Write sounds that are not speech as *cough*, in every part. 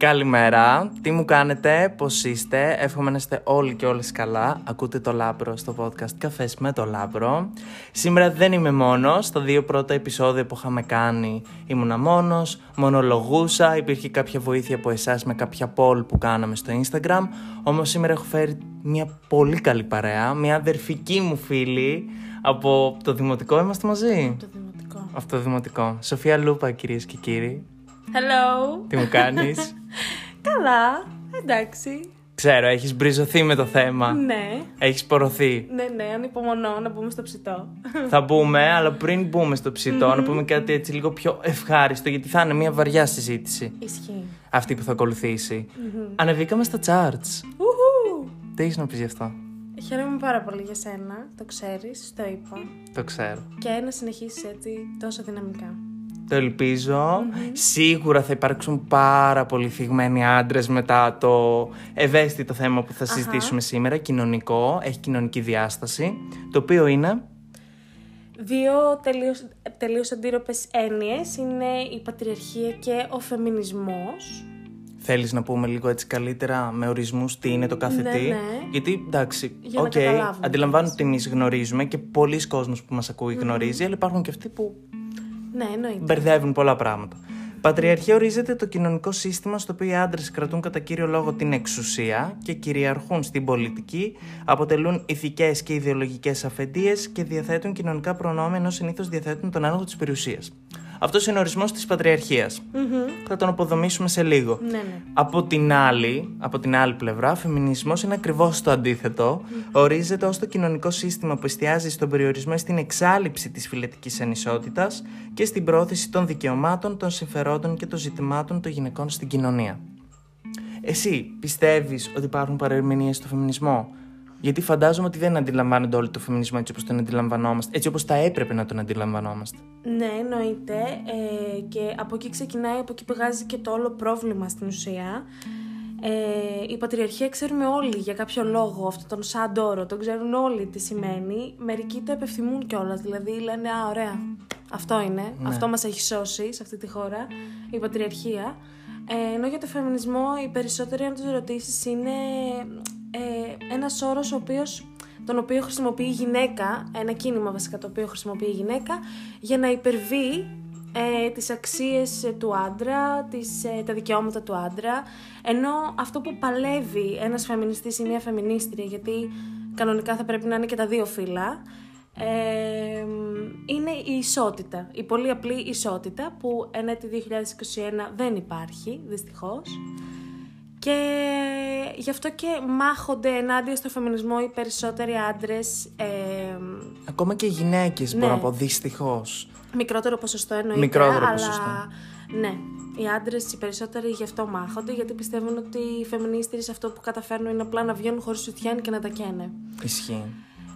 Καλημέρα, τι μου κάνετε, πώς είστε, εύχομαι να είστε όλοι και όλες καλά. Ακούτε το Λάμπρο στο podcast Καφές με το Λάμπρο. Σήμερα δεν είμαι μόνος, στα δύο πρώτα επεισόδια που είχαμε κάνει ήμουνα μόνος, μονολογούσα, υπήρχε κάποια βοήθεια από εσάς με κάποια poll που κάναμε στο Instagram. Όμως σήμερα έχω φέρει μια πολύ καλή παρέα, μια αδερφική μου φίλη από το Δημοτικό, είμαστε μαζί; Το δημοτικό. Από το Δημοτικό. Σοφία Λούπα κυρίες και κύριοι. Hello. Τι μου κάνεις; *laughs* Καλά. Εντάξει. Ξέρω, έχεις μπριζωθεί με το θέμα. Ναι. Έχεις πορωθεί. Ναι, ναι, ανυπομονώ να μπούμε στο ψητό. Θα μπούμε, αλλά πριν μπούμε στο ψητό, να πούμε κάτι έτσι λίγο πιο ευχάριστο, γιατί θα είναι μια βαριά συζήτηση Ισχύει. αυτή που θα ακολουθήσει. Ανεβήκαμε στα charts. Ουχου. Τι έχεις να πεις γι' αυτό; Χαίρομαι πάρα πολύ για σένα. Το ξέρεις, το είπα. Το ξέρω. Και να συνεχίσεις έτσι τόσο δυναμικά. Το ελπίζω Σίγουρα θα υπάρξουν πάρα πολύ θιγμένοι άντρες μετά το ευαίσθητο θέμα που θα συζητήσουμε σήμερα. Κοινωνικό, έχει κοινωνική διάσταση. Το οποίο είναι; Δύο τελείως, τελείως αντίρροπες έννοιες είναι η πατριαρχία και ο φεμινισμός. Θέλεις να πούμε λίγο έτσι καλύτερα με ορισμούς τι είναι το κάθε Ναι, τι; ναι. Γιατί εντάξει, Για να οκ, καταλάβουμε αντιλαμβάνω ότι εμείς γνωρίζουμε και πολλοί κόσμος που μας ακούει γνωρίζει, αλλά υπάρχουν και αυτοί που Ναι, εννοείται. μπερδεύουν πολλά πράγματα. Πατριαρχία ορίζεται το κοινωνικό σύστημα στο οποίο οι άντρες κρατούν κατά κύριο λόγο την εξουσία και κυριαρχούν στην πολιτική, αποτελούν ηθικές και ιδεολογικές αφεντίες και διαθέτουν κοινωνικά προνόμια ενώ συνήθως διαθέτουν τον έλεγχο της περιουσίας. Αυτός είναι ο ορισμός της πατριαρχίας. Θα τον αποδομήσουμε σε λίγο. Ναι, ναι. Από την άλλη, από την άλλη πλευρά, φεμινισμός είναι ακριβώς το αντίθετο. Ορίζεται ως το κοινωνικό σύστημα που εστιάζει στον περιορισμό ή στην εξάλληψη της φυλετικής ανισότητα και στην πρόθεση των δικαιωμάτων, των συμφερόντων και των ζητημάτων των γυναικών στην κοινωνία. Εσύ πιστεύεις ότι υπάρχουν παρερμηνίες στο φεμινισμό, γιατί φαντάζομαι ότι δεν αντιλαμβάνονται όλοι το φεμινισμό έτσι όπως τον αντιλαμβανόμαστε, έτσι όπως θα έπρεπε να τον αντιλαμβανόμαστε. Ναι, εννοείται. Ε, και από εκεί ξεκινάει, από εκεί πηγάζει και το όλο πρόβλημα στην ουσία. Ε, η πατριαρχία ξέρουμε όλοι για κάποιο λόγο αυτόν τον σαν όρο, τον ξέρουν όλοι τι σημαίνει. Μερικοί το επευθυμούν κιόλας, δηλαδή λένε Α, ωραία, αυτό είναι, αυτό μας έχει σώσει σε αυτή τη χώρα, η πατριαρχία. Ε, ενώ για το φεμινισμό οι περισσότεροι, αν τους ρωτήσεις, είναι ε, ένας όρος ο οποίος τον οποίο χρησιμοποιεί η γυναίκα, ένα κίνημα βασικά το οποίο χρησιμοποιεί η γυναίκα, για να υπερβεί ε, τις αξίες ε, του άντρα, τις, ε, τα δικαιώματα του άντρα, ενώ αυτό που παλεύει ένας φεμινιστής ή μια φεμινίστρια, γιατί κανονικά θα πρέπει να είναι και τα δύο φύλλα, ε, είναι η ισότητα, η πολύ απλή ισότητα που εν έτη 2021 δεν υπάρχει, δυστυχώς. Και γι' αυτό και μάχονται ενάντια στο φεμινισμό οι περισσότεροι άντρες ε, Ακόμα και οι γυναίκες, Ναι. μπορώ να πω, δυστυχώς. Μικρότερο ποσοστό εννοείται. Μικρότερο αλλά... ποσοστό. Ναι. Οι άντρες οι περισσότεροι γι' αυτό μάχονται, γιατί πιστεύουν ότι οι φεμινίστρες αυτό που καταφέρνουν είναι απλά να βγαίνουν χωρίς σουτιέν και να τα καίνε. Ισχύει.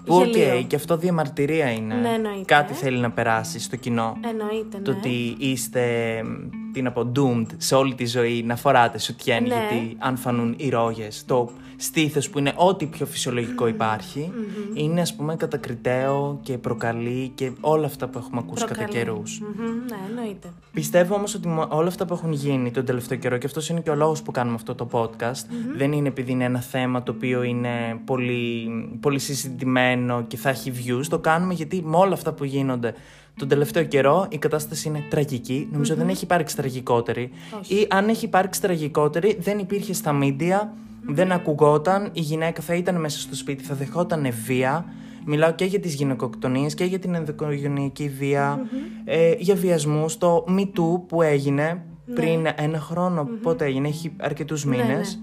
Που οκ, Γελίο. και αυτό διαμαρτυρία είναι. Ναι, εννοείται. Κάτι θέλει να περάσει στο κοινό. Εννοείται, ναι. Το ότι είστε, μ, τι να πω, doomed σε όλη τη ζωή να φοράτε σουτιέν, Ναι. γιατί αν φανούν οι ρόγες, το στήθος που είναι ό,τι πιο φυσιολογικό υπάρχει, είναι ας πούμε κατακριτέο και προκαλεί και όλα αυτά που έχουμε ακούσει κατά Προκαλεί. καιρούς. Μμμ, ναι, εννοείται. Πιστεύω όμως ότι μο- όλα αυτά που έχουν γίνει τον τελευταίο καιρό και αυτός είναι και ο λόγος που κάνουμε αυτό το podcast δεν είναι επειδή είναι ένα θέμα το οποίο είναι πολύ, πολύ συζητημένο και θα έχει views. Το κάνουμε γιατί με όλα αυτά που γίνονται τον τελευταίο καιρό η κατάσταση είναι τραγική. Νομίζω δεν έχει υπάρξει τραγικότερη. Ή αν έχει υπάρξει τραγικότερη δεν υπήρχε στα media, δεν ακουγόταν, η γυναίκα θα ήταν μέσα στο σπίτι, θα δεχόταν βία. Μιλάω και για τις γυναικοκτονίες και για την ενδοκογενειακή βία, ε, για βιασμούς, το Me Too που έγινε πριν ένα χρόνο, πότε έγινε, έχει αρκετούς Ναι, μήνες.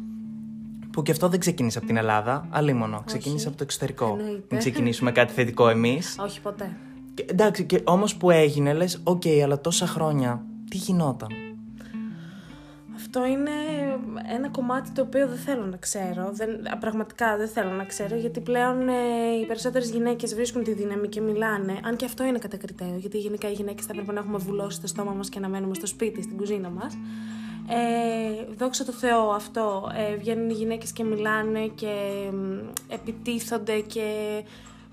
Που και αυτό δεν ξεκίνησε από την Ελλάδα, αλίμονο. Ξεκίνησε από το εξωτερικό. Εννοείται. Μην ξεκινήσουμε κάτι θετικό εμείς. Όχι ποτέ. Και, εντάξει, και όμως που έγινε, λες, οκ, αλλά τόσα χρόνια, τι γινόταν; Αυτό είναι ένα κομμάτι το οποίο δεν θέλω να ξέρω. Δεν, α, πραγματικά δεν θέλω να ξέρω, γιατί πλέον ε, οι περισσότερες γυναίκες βρίσκουν τη δύναμη και μιλάνε. Αν και αυτό είναι κατακριτέο, γιατί γενικά οι γυναίκες θα πρέπει να έχουμε βουλώσει το στόμα μας και να μένουμε στο σπίτι, στην κουζίνα μας. Ε, δόξα τω Θεώ αυτό. Ε, βγαίνουν οι γυναίκες και μιλάνε και μ, επιτίθονται και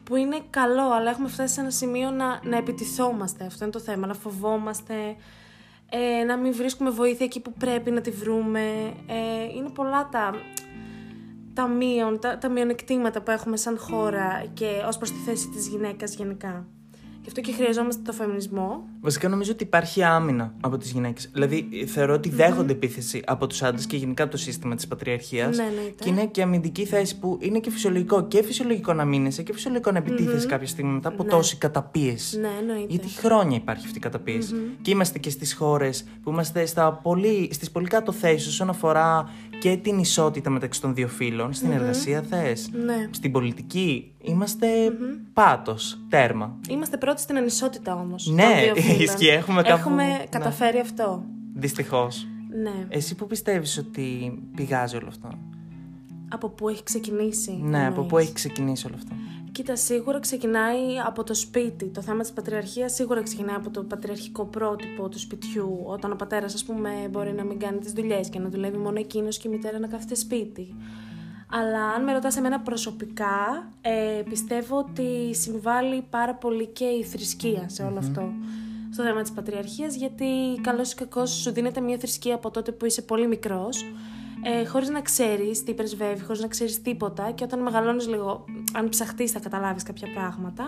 που είναι καλό, αλλά έχουμε φτάσει σε ένα σημείο να, να επιτιθόμαστε. Αυτό είναι το θέμα, να φοβόμαστε ε, να μην βρίσκουμε βοήθεια εκεί που πρέπει να τη βρούμε. Ε, είναι πολλά τα, τα, μείον, τα, τα μειονεκτήματα που έχουμε σαν χώρα και ως προς τη θέση της γυναίκας γενικά. Γι' αυτό και χρειαζόμαστε το φεμινισμό. Βασικά νομίζω ότι υπάρχει άμυνα από τις γυναίκες. Δηλαδή θεωρώ ότι δέχονται επίθεση από τους άντρες και γενικά από το σύστημα της πατριαρχίας. Ναι, εννοείται. και είναι και αμυντική θέση που είναι και φυσιολογικό. Και φυσιολογικό να μείνεσαι και φυσιολογικό να επιτίθεσαι κάποια στιγμή μετά από Ναι. τόση καταπίεση. Ναι, εννοείται. Γιατί χρόνια υπάρχει αυτή η καταπιεση Και είμαστε και στις χώρες που είμαστε στα πολύ, στις πολύ κάτω θέσεις όσον αφορά και την ισότητα μεταξύ των δύο φύλων. Στην εργασία θες. Ναι. Στην πολιτική είμαστε πάτος, τέρμα. Είμαστε πρώτοι στην ανισότητα όμως. Ναι, των δύο φύλων. ισχύει, έχουμε κάπου- Έχουμε ναι. καταφέρει αυτό. Δυστυχώς. Ναι. Εσύ που πιστεύεις ότι πηγάζει όλο αυτό; Από πού έχει ξεκινήσει. Ναι, από πού εννοείς; έχει ξεκινήσει όλο αυτό. Κοίτα, σίγουρα ξεκινάει από το σπίτι. Το θέμα της πατριαρχίας σίγουρα ξεκινάει από το πατριαρχικό πρότυπο του σπιτιού. Όταν ο πατέρας, ας πούμε, μπορεί να μην κάνει τις δουλειές και να δουλεύει μόνο εκείνος και η μητέρα να κάθεται σπίτι. Αλλά αν με ρωτάς εμένα προσωπικά, ε, πιστεύω ότι συμβάλλει πάρα πολύ και η θρησκεία σε όλο αυτό. Στο θέμα της πατριαρχίας, γιατί καλώς ή κακώς σου δίνεται μια θρησκεία από τότε που είσαι πολύ μικρός, ε, χωρίς να ξέρεις τι πρεσβεύει, χωρίς να ξέρεις τίποτα και όταν μεγαλώνεις λίγο, αν ψαχτείς θα καταλάβεις κάποια πράγματα.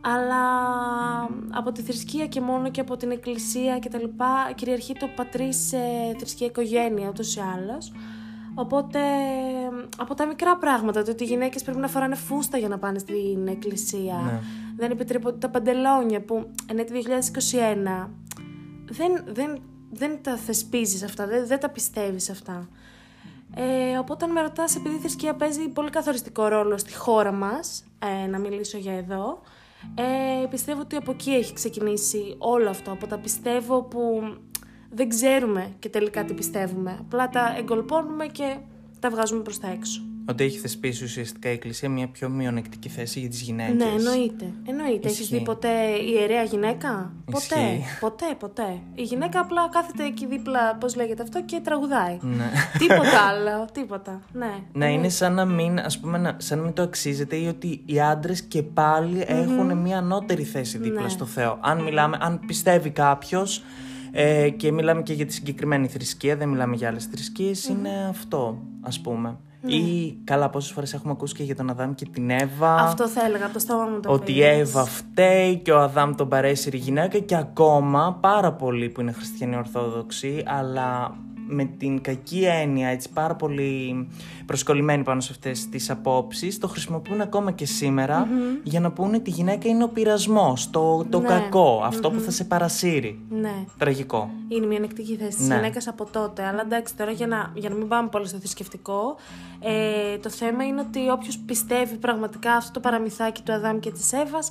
Αλλά από τη θρησκεία και μόνο και από την εκκλησία και τα λοιπά κυριαρχεί το πατρίς ε, θρησκεία οικογένεια ούτως ή άλλως. Οπότε από τα μικρά πράγματα, το ότι οι γυναίκες πρέπει να φοράνε φούστα για να πάνε στην εκκλησία. Ναι. Δεν επιτρέπονται τα παντελόνια που εν έτη 2021 δεν, δεν, δεν τα θεσπίζεις αυτά, δεν, δεν τα πιστεύεις αυτά. Ε, οπότε αν με ρωτάς, επειδή η θρησκεία παίζει πολύ καθοριστικό ρόλο στη χώρα μας, ε, να μιλήσω για εδώ, ε, πιστεύω ότι από εκεί έχει ξεκινήσει όλο αυτό, από τα πιστεύω που δεν ξέρουμε και τελικά τι πιστεύουμε. Απλά τα εγκολπώνουμε και τα βγάζουμε προς τα έξω. Ότι έχει θεσπίσει ουσιαστικά η Εκκλησία μια πιο μειονεκτική θέση για τις γυναίκες. Ναι, εννοείται. Εννοείται. Έχεις Ισχύει. δει ποτέ ιερέα γυναίκα; Ποτέ. Ισχύει. Ποτέ, ποτέ. Η γυναίκα απλά κάθεται εκεί δίπλα, πώς λέγεται αυτό, και τραγουδάει. Ναι. *laughs* τίποτα άλλο. Τίποτα. Ναι. Να είναι σαν να μην, ας πούμε, να, σαν να μην το αξίζεται ή ότι οι άντρες και πάλι έχουν μια ανώτερη θέση δίπλα Ναι. στο Θεό. Αν μιλάμε, αν πιστεύει κάποιος ε, και μιλάμε και για τη συγκεκριμένη θρησκεία, δεν μιλάμε για άλλες θρησκείες, είναι αυτό, ας πούμε. Ναι. Ή καλά, πόσες φορές έχουμε ακούσει και για τον Αδάμ και την Εύα. Αυτό θα έλεγα από το στόμα μου το Ότι η πήρες. Εύα φταίει και ο Αδάμ τον παρέσυρε η γυναίκα και ακόμα πάρα πολλοί που είναι χριστιανοί ορθόδοξοι αλλά με την κακή έννοια, έτσι πάρα πολύ προσκολλημένοι πάνω σε αυτές τις απόψεις, το χρησιμοποιούν ακόμα και σημερα για να πούνε ότι η γυναίκα είναι ο πειρασμός, το, το Ναι. κακό, αυτό που θα σε παρασύρει. Ναι. Τραγικό. Είναι μια ανεκτική θέση της Ναι. γυναίκας από τότε. Αλλά εντάξει, τώρα για να, για να μην πάμε πολύ στο θρησκευτικό, ε, το θέμα είναι ότι όποιος πιστεύει πραγματικά αυτό το παραμυθάκι του Αδάμ και της Εύας,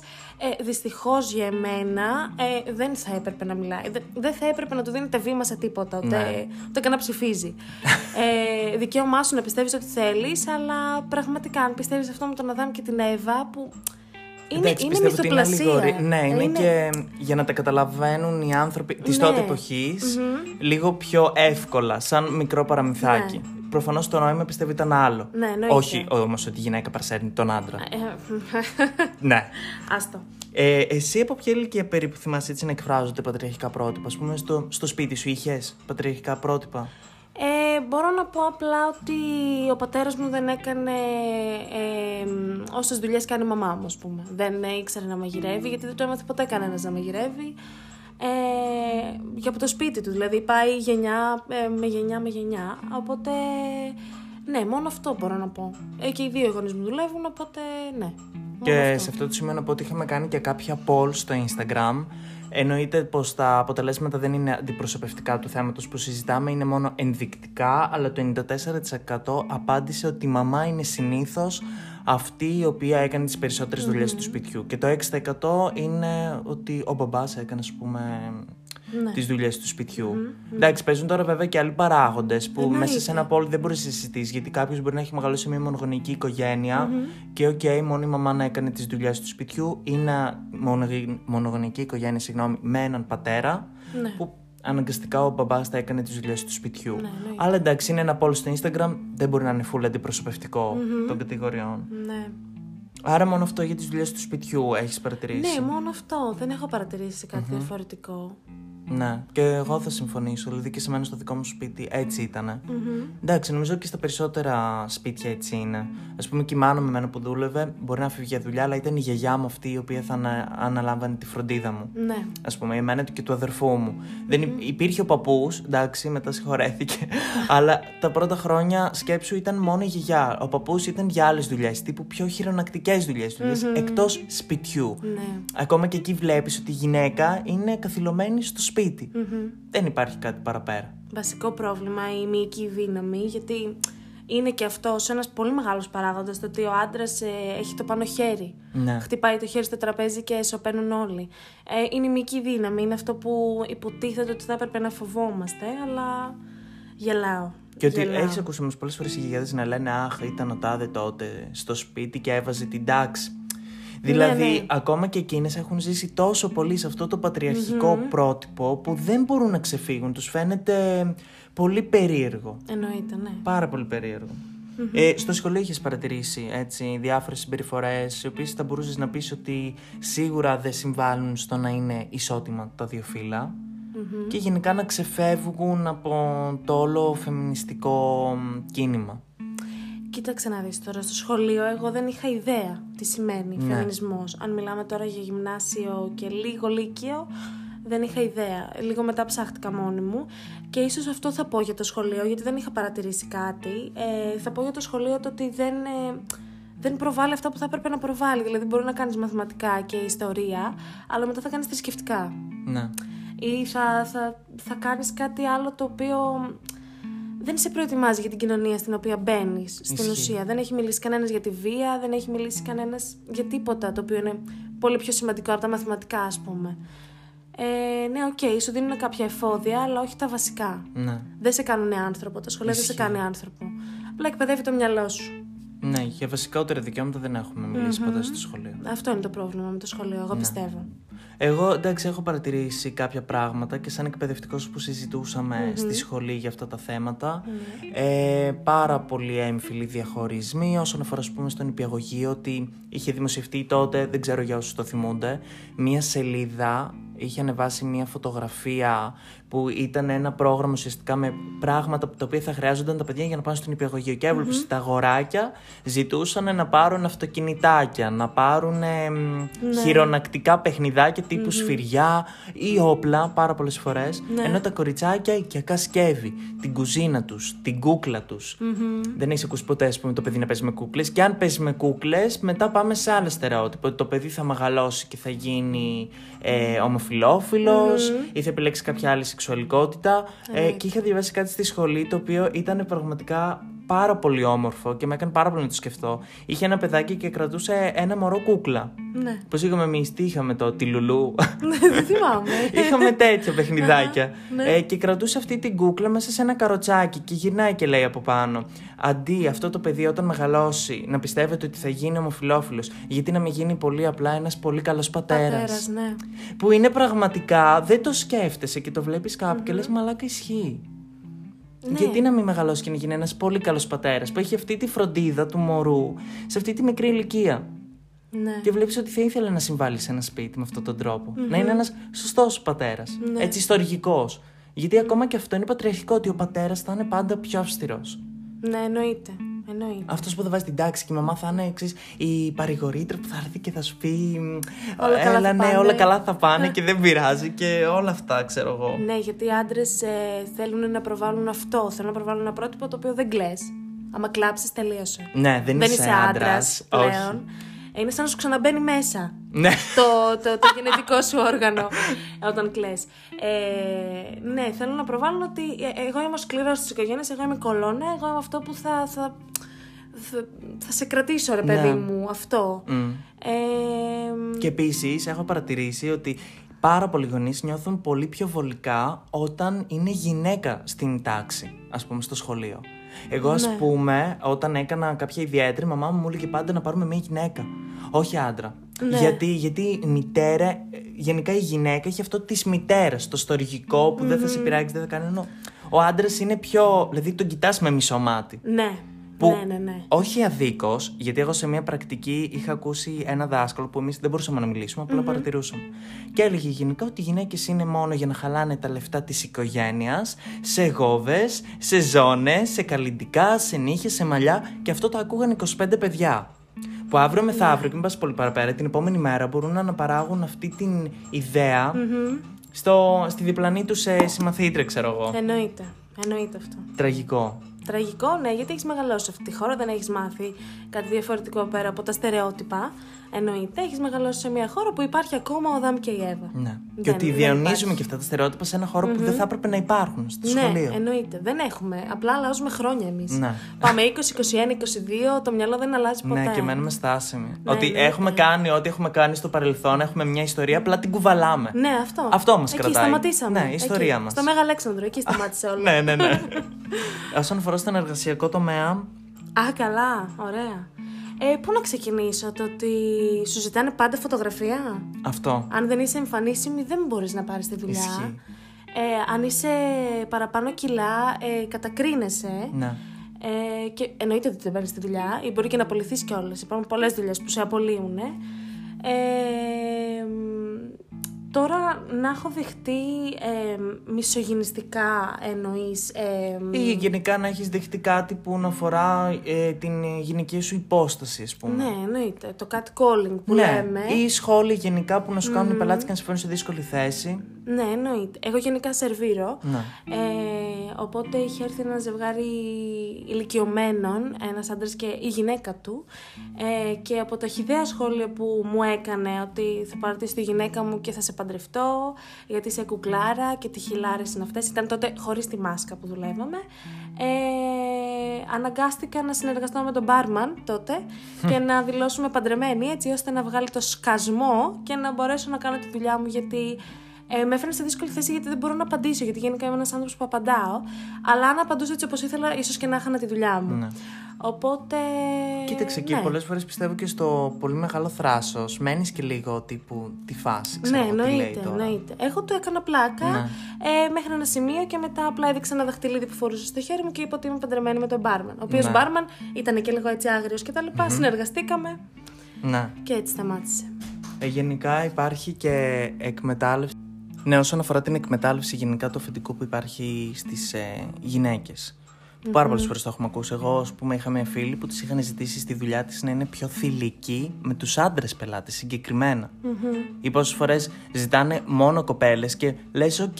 ε, δυστυχώς για εμένα ε, δεν θα έπρεπε να μιλάει. Δε- δεν θα έπρεπε να του δίνετε βήμα σε τίποτα, ούτε, Ναι. ούτε καν να ψηφίζει. *laughs* ε, δικαίωμά σου να πιστεύεις ό,τι θέλεις, αλλά πραγματικά αν πιστεύεις αυτό με τον Αδάμ και την Εύα, που. Είναι, Εντάξει, είναι πιστεύω ότι είναι μυθοπλασία. αλληγορία. Ναι, είναι, Είναι- και για να τα καταλαβαίνουν οι άνθρωποι της Ναι. τότε εποχής λίγο πιο εύκολα, σαν μικρό παραμυθάκι. Ναι. Προφανώς το νόημα πιστεύω ήταν άλλο. Ναι, εννοείται. Όχι όμως ότι η γυναίκα παρσέρνει τον άντρα. Ε, *laughs* ναι. Άστο. Ε, εσύ από ποια ηλικία περίπου θυμάσαι έτσι να εκφράζονται πατριαρχικά πρότυπα, ας πούμε, στο, στο σπίτι σου είχες πατριαρχικά πρότυπα; Ε, μπορώ να πω απλά ότι ο πατέρας μου δεν έκανε ε, όσες δουλειές κάνει η μαμά μου, ας πούμε. Δεν ε, ήξερε να μαγειρεύει, γιατί δεν το έμαθε ποτέ κανένας να μαγειρεύει. Ε, και από το σπίτι του, δηλαδή πάει γενιά ε, με γενιά με γενιά. Οπότε, ναι, μόνο αυτό μπορώ να πω. Ε, και οι δύο γονείς μου δουλεύουν, οπότε ναι. μόνο Και αυτό. σε αυτό το σημείο να πω ότι είχαμε κάνει και κάποια polls στο Instagram. Εννοείται πως τα αποτελέσματα δεν είναι αντιπροσωπευτικά του θέματος που συζητάμε, είναι μόνο ενδεικτικά, αλλά το 94% απάντησε ότι η μαμά είναι συνήθως αυτή η οποία έκανε τις περισσότερες δουλειές του σπιτιού. Και το 6% είναι ότι ο μπαμπάς έκανε, ας πούμε, Ναι. τις δουλειές του σπιτιού. Εντάξει, παίζουν τώρα βέβαια και άλλοι παράγοντες που Εννοείται. μέσα σε ένα poll δεν μπορείς να συζητήσεις. Γιατί κάποιος μπορεί να έχει μεγαλώσει σε μια μονογονική οικογένεια και, οκ, μόνο η μαμά να έκανε τις δουλειές του σπιτιού ή να μονογ- μονογονική οικογένεια, συγγνώμη, με έναν πατέρα Ναι. που αναγκαστικά ο μπαμπάς θα έκανε τις δουλειές του σπιτιού. Ναι, εννοείται. Αλλά εντάξει, είναι ένα poll στο Instagram, δεν μπορεί να είναι full αντιπροσωπευτικό των κατηγοριών. Ναι. Άρα μόνο αυτό για τις δουλειές του σπιτιού έχεις παρατηρήσει. Ναι, μόνο αυτό. Δεν έχω παρατηρήσει κάτι διαφορετικό. Ναι, και εγώ θα συμφωνήσω. Δηλαδή και σε μένα στο δικό μου σπίτι έτσι ήταν. Εντάξει, νομίζω και στα περισσότερα σπίτια έτσι είναι. Α πούμε, και η μάνα με μένα που δούλευε μπορεί να φύγει για δουλειά, αλλά ήταν η γιαγιά μου αυτή η οποία θα ανα- αναλάμβανε τη φροντίδα μου. Ναι. Α πούμε, εμένα και του αδερφού μου. Δεν υ- υπήρχε ο παππούς, εντάξει, μετά συγχωρέθηκε. *laughs* αλλά τα πρώτα χρόνια σκέψου ήταν μόνο η γιαγιά. Ο παππούς ήταν για άλλες δουλειές, τύπου πιο χειρονακτικές δουλειές, εκτός σπιτιού. Ναι. Ακόμα και εκεί βλέπεις ότι η γυναίκα είναι καθυλωμένη στο σπιτι Δεν υπάρχει κάτι παραπέρα. Βασικό πρόβλημα η μυϊκή δύναμη, γιατί είναι και αυτό ένας πολύ μεγάλος παράγοντας το ότι ο άντρας έχει το πάνω χέρι. Ναι. Χτυπάει το χέρι στο τραπέζι και σωπαίνουν όλοι. Ε, είναι η μυϊκή δύναμη, είναι αυτό που υποτίθεται ότι θα έπρεπε να φοβόμαστε, αλλά γελάω. Και ότι Γελάω. έχεις ακούσει όμως πολλές φορές οι γιαγιάδες να λένε Αχ, ήταν ο τάδε τότε στο σπίτι και έβαζε την τάξη. Δηλαδή, ναι. ακόμα και εκείνες έχουν ζήσει τόσο πολύ σε αυτό το πατριαρχικο πρότυπο που δεν μπορούν να ξεφύγουν. Τους φαίνεται πολύ περίεργο. Εννοείται, ναι. Πάρα πολύ περίεργο. Ε, στο σχολείο είχες παρατηρήσει έτσι, διάφορες συμπεριφορές οι οποίες θα μπορούσες να πεις ότι σίγουρα δεν συμβάλλουν στο να είναι ισότιμα τα δύο φύλλα και γενικά να ξεφεύγουν από το όλο φεμινιστικό μ, κίνημα. Κοίταξε να δεις τώρα, στο σχολείο εγώ δεν είχα ιδέα τι σημαίνει Ναι. φεμινισμός. Αν μιλάμε τώρα για γυμνάσιο και λίγο λύκειο, δεν είχα ιδέα. Λίγο μετά ψάχτηκα μόνη μου και ίσως αυτό θα πω για το σχολείο, γιατί δεν είχα παρατηρήσει κάτι. Ε, θα πω για το σχολείο το ότι δεν, ε, δεν προβάλλει αυτά που θα έπρεπε να προβάλλει. Δηλαδή μπορεί να κάνεις μαθηματικά και ιστορία, αλλά μετά θα κάνεις θρησκευτικά. Ναι. Ή θα, θα, θα κάνεις κάτι άλλο το οποίο δεν σε προετοιμάζει για την κοινωνία στην οποία μπαίνεις. Στην Ισχύει. ουσία. Δεν έχει μιλήσει κανένας για τη βία, δεν έχει μιλήσει κανένας για τίποτα το οποίο είναι πολύ πιο σημαντικό από τα μαθηματικά, ας πούμε. Ε, ναι, οκ, σου δίνουν κάποια εφόδια, αλλά όχι τα βασικά. Ναι. Δεν σε κάνουν άνθρωπο. Τα σχολεία δεν σε κάνει άνθρωπο. Απλά εκπαιδεύει το μυαλό σου. Ναι, για βασικότερα δικαιώματα δεν έχουμε μιλήσει ποτέ στο σχολείο. Αυτό είναι το πρόβλημα με το σχολείο, Ναι. εγώ πιστεύω. Εγώ εντάξει έχω παρατηρήσει κάποια πράγματα και σαν εκπαιδευτικός που συζητούσαμε στη σχολή για αυτά τα θέματα ε, πάρα πολύ έμφυλοι διαχωρισμοί όσον αφορά ας πούμε στον υπηαγωγείο ότι είχε δημοσιευτεί τότε, δεν ξέρω για όσους το θυμούνται μία σελίδα είχε ανεβάσει μία φωτογραφία που ήταν ένα πρόγραμμα ουσιαστικά με πράγματα τα οποία θα χρειάζονταν τα παιδιά για να πάνε στον υπηαγωγείο και έβλεπε τα αγοράκια ζητούσαν να πάρουν αυτοκινητάκια, να πάρουν ε, μ, χειρονακτικά παιχνιδάκια τύπου σφυριά ή όπλα πάρα πολλές φορές. Ενώ τα κοριτσάκια οικιακά σκεύη, την κουζίνα τους, την κούκλα τους. Δεν έχεις ακούσει ποτέ, ας πούμε, το παιδί να παίζει με κούκλες. Και αν παίζει με κούκλες, μετά πάμε σε άλλα στερεότυπα. Ότι το παιδί θα μεγαλώσει και θα γίνει ε, ομοφιλόφιλος ή θα επιλέξει κάποια άλλη σεξουαλικότητα. Ε, και είχα διαβάσει κάτι στη σχολή το οποίο ήταν πραγματικά πάρα πολύ όμορφο και με έκανε πάρα πολύ να το σκεφτώ. Είχε ένα παιδάκι και κρατούσε ένα μωρό κούκλα. Ναι. Πώς είχαμε εμείς, τι είχαμε το, τη Λουλού; δεν θυμάμαι. *laughs* είχαμε τέτοια παιχνιδάκια. ναι. ε, και κρατούσε αυτή την κούκλα μέσα σε ένα καροτσάκι και γυρνάει και λέει από πάνω. Αντί αυτό το παιδί όταν μεγαλώσει να πιστεύετε ότι θα γίνει ομοφυλόφιλος, γιατί να μην γίνει πολύ απλά ένας πολύ καλός πατέρας. Πατέρας, ναι. Που είναι πραγματικά, δεν το σκέφτεσαι και το βλέπεις κάπου και λες μαλάκα ισχύει. Ναι. Γιατί να μην μεγαλώσει και να γίνει ένας πολύ καλός πατέρας που έχει αυτή τη φροντίδα του μωρού σε αυτή τη μικρή ηλικία. Ναι. Και βλέπεις ότι θα ήθελε να συμβάλλει σε ένα σπίτι με αυτόν τον τροπο Να είναι ένας σωστός πατέρας. Ναι. Έτσι, ιστορικό. Γιατί ακόμα και αυτό είναι πατριαρχικό, ότι ο πατέρας θα είναι πάντα πιο αυστηρός. Ναι, εννοείται. Εννοείται. Αυτός που θα βάζει την τάξη και η μαμά θα είναι εξής, η παρηγορήτρια που θα έρθει και θα σου πει. Όλα καλά Έλα, θα ναι, πάνε». όλα καλά θα πάνε *laughs* και δεν πειράζει και όλα αυτά, ξέρω εγώ. Ναι, γιατί οι άντρες θέλουν να προβάλλουν αυτό. Θέλουν να προβάλλουν ένα πρότυπο το οποίο δεν κλε. Άμα κλάψεις, τελείωσε. Ναι, δεν, δεν είσαι είσαι άντρας άντρας, πλέον. όχι. Είναι σαν να σου ξαναμπαίνει μέσα Ναι. το, το, το γενετικό σου όργανο όταν κλαις. Ε, ναι, θέλω να προβάλλουν ότι ε, εγώ είμαι ο σκληρός της οικογένειας, εγώ είμαι κολόνα, εγώ είμαι αυτό που θα, θα, θα, θα σε κρατήσω ρε παιδί Ναι. μου, αυτό. Μμ. Ε, Και επίσης έχω παρατηρήσει ότι πάρα πολλοί γονείς νιώθουν πολύ πιο βολικά όταν είναι γυναίκα στην τάξη, ας πούμε, στο σχολείο. Εγώ, ας Ναι. πούμε, όταν έκανα κάποια ιδιαίτερη, η μαμά μου μου έλεγε πάντα να πάρουμε μια γυναίκα. Όχι άντρα. Ναι. Γιατί, γιατί η μητέρα, ε, γενικά η γυναίκα έχει αυτό της μητέρας, το στοργικό που δεν θα σε πειράξει, δεν θα κάνει. ενώ Ο άντρας είναι πιο. Δηλαδή τον κοιτάς με μισό μάτι. ναι, Που Ναι, ναι, ναι. όχι αδίκως, γιατί εγώ σε μια πρακτική είχα ακούσει ένα δάσκαλο που εμείς δεν μπορούσαμε να μιλήσουμε, απλά παρατηρούσαμε. Και έλεγε γενικά ότι οι γυναίκες είναι μόνο για να χαλάνε τα λεφτά της οικογένειας σε γόβες, σε ζώνες, σε καλλιντικά, σε νύχε, σε μαλλιά και αυτό το ακούγαν 25 παιδιά. Που αύριο μεθαύριο, και μην πας πολύ παραπέρα, την επόμενη μέρα μπορούν να αναπαράγουν αυτή την ιδέα στο, στη διπλανή τους σε συμμαθήτρια, ξέρω εγώ. Εννοείται. Εννοείται αυτό. Τραγικό. Τραγικό, ναι, γιατί έχεις μεγαλώσει σε αυτή τη χώρα, δεν έχεις μάθει κάτι διαφορετικό πέρα από τα στερεότυπα. Εννοείται, έχεις μεγαλώσει σε μια χώρα που υπάρχει ακόμα ο Αδάμ και η Εύα. Ναι. και Δεν- ότι δεν διαιωνίζουμε υπάρχει. και αυτά τα στερεότυπα σε ένα χώρο που δεν θα έπρεπε να υπάρχουν, στο Ναι, σχολείο. εννοείται. Δεν έχουμε. Απλά αλλάζουμε χρόνια εμείς. Ναι. Πάμε 20, 21, 22, το μυαλό δεν αλλάζει ποτέ. Ναι, και μένουμε στάσιμοι. ότι ναι, έχουμε ναι. κάνει ό,τι έχουμε κάνει στο παρελθόν, έχουμε μια ιστορία, απλά την κουβαλάμε. Ναι, αυτό. Αυτό μας εκεί κρατάει. σταματήσαμε. Ναι, η ιστορία εκεί. μας. Στο Μέγα Αλέξανδρο, εκεί σταμάτησε *laughs* όλο. ναι, ναι, ναι. *laughs* Όσον αφορά στον εργασιακό τομέα, Α, καλά, ωραία. Ε, πού να ξεκινήσω, το ότι σου ζητάνε πάντα φωτογραφία; αυτό. Αν δεν είσαι εμφανίσιμη, δεν μπορείς να πάρεις τη δουλειά. Ισχύει. Ε, αν είσαι παραπάνω κιλά, ε, κατακρίνεσαι. Ναι. Ε, και εννοείται ότι δεν παίρνεις τη δουλειά, ή μπορεί και να απολυθείς κιόλας. Υπάρχουν πολλές δουλειές που σε απολύουν. Ε, μ, τώρα να έχω δεχτεί ε, μισογυνιστικά εννοείς ε, μ, Ή γενικά να έχεις δεχτεί κάτι που να αφορά ε, την γυναικεία σου υπόσταση, ας πούμε. ναι εννοείται το catcalling που Ναι. λέμε Ή σχόλια γενικά που να σου κάνουν οι πελάτες και να σε φέρουν σε δύσκολη θέση. Ναι εννοείται εγώ γενικά σερβίρω Ναι. Ε, οπότε είχε έρθει ένα ζευγάρι ηλικιωμένων, ένας άντρας και η γυναίκα του ε, και από τα χιδέα σχόλια που μου έκανε ότι θα παρατήσει τη γυναίκα μου και θα σε παντρευτώ γιατί είσαι κουκλάρα και τι χιλάρες είναι αυτές. Ήταν τότε χωρίς τη μάσκα που δουλεύαμε. Ε, αναγκάστηκα να συνεργαστώ με τον μπάρμαν τότε και να δηλώσουμε παντρεμένοι έτσι ώστε να βγάλει το σκασμό και να μπορέσω να κάνω τη δουλειά μου γιατί ε, με έφερε σε δύσκολη θέση γιατί δεν μπορώ να απαντήσω. Γιατί γενικά είμαι ένας άνθρωπος που απαντάω. Αλλά αν απαντούσα έτσι όπως ήθελα, ίσως και να χάνα τη δουλειά μου. Ναι. Οπότε. Κοίταξε και ναι. πολλές φορές πιστεύω και στο πολύ μεγάλο θράσος. Μένεις και λίγο τύπου τη φάση. Ξέρω Ναι, εγώ τι λέει εννοείται, τώρα. εννοείται. Εγώ του έκανα πλάκα Ναι. ε, μέχρι ένα σημείο και μετά απλά έδειξα ένα δαχτυλίδι που φορούσα στο χέρι μου και είπα ότι είμαι παντρεμένη με τον μπάρμαν. Ο οποίος Ναι. μπάρμαν ήταν και λίγο έτσι άγριος και τα λοιπά Συνεργαστήκαμε Ναι. και έτσι σταμάτησε. Ε, γενικά υπάρχει και εκμετάλλευση. Ναι, όσον αφορά την εκμετάλλευση γενικά το αφεντικό που υπάρχει στις ε, γυναίκες. Πάρα πολλές φορές το έχουμε ακούσει. Εγώ, ας πούμε, είχα μια φίλη που της είχαν ζητήσει στη δουλειά της να είναι πιο θηλυκή με τους άντρες πελάτες συγκεκριμένα. Ή πόσες φορές ζητάνε μόνο κοπέλες και λες, οκ,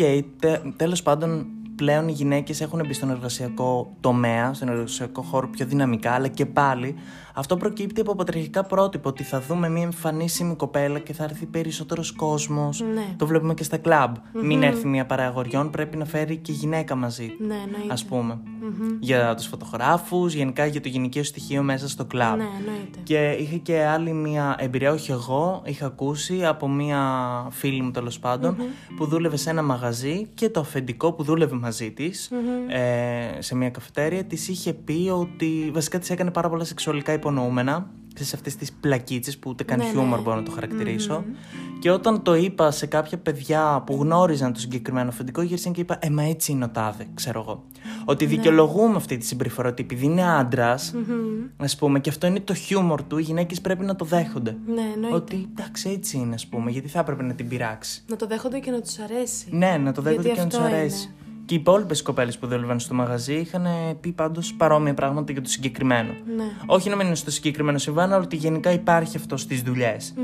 τέλος πάντων πλέον οι γυναίκες έχουν μπει στον εργασιακό τομέα, στον εργασιακό χώρο πιο δυναμικά, αλλά και πάλι αυτό προκύπτει από πατριαρχικά πρότυπα. Ότι θα δούμε μια εμφανίσιμη κοπέλα και θα έρθει περισσότερος κόσμος. Ναι. Το βλέπουμε και στα κλαμπ. Μην έρθει μια παραγωριών, πρέπει να φέρει και γυναίκα μαζί. Ναι, εννοείται. Α πούμε. Για τους φωτογράφους, γενικά για το γυναικείο στοιχείο μέσα στο κλαμπ. Ναι, εννοείται. Και είχα και άλλη μια εμπειρία, όχι εγώ, είχα ακούσει από μια φίλη μου τέλος που δούλευε σε ένα μαγαζί και το αφεντικό που δούλευε μαζί της ε, σε μια καφετέρια της είχε πει ότι βασικά της έκανε πάρα πολλά σεξουαλικά υπονοούμενα σε αυτές τις πλακίτσες που ούτε καν Ναι, χιούμορ ναι. μπορώ να το χαρακτηρίσω. Και όταν το είπα σε κάποια παιδιά που γνώριζαν το συγκεκριμένο αφεντικό, γύρισαν και είπα: Ε, μα έτσι είναι ο τάδε, ξέρω εγώ. Ότι Ναι. δικαιολογούμε αυτή τη συμπεριφορά ότι επειδή είναι άντρας, ας πούμε, και αυτό είναι το χιούμορ του, οι γυναίκες πρέπει να το δέχονται. Ναι, εννοείται. Ότι εντάξει, έτσι είναι, ας πούμε, γιατί θα έπρεπε να την πειράξει. Να το δέχονται και να τους αρέσει. Ναι, να το δέχονται Γιατί και να τους αυτό αρέσει. Είναι. Και οι υπόλοιπες κοπέλες που δούλευαν στο μαγαζί είχαν πει πάντως παρόμοια πράγματα για το συγκεκριμένο. Ναι. Όχι να μην είναι στο συγκεκριμένο συμβάν, αλλά ότι γενικά υπάρχει αυτό στις δουλειές.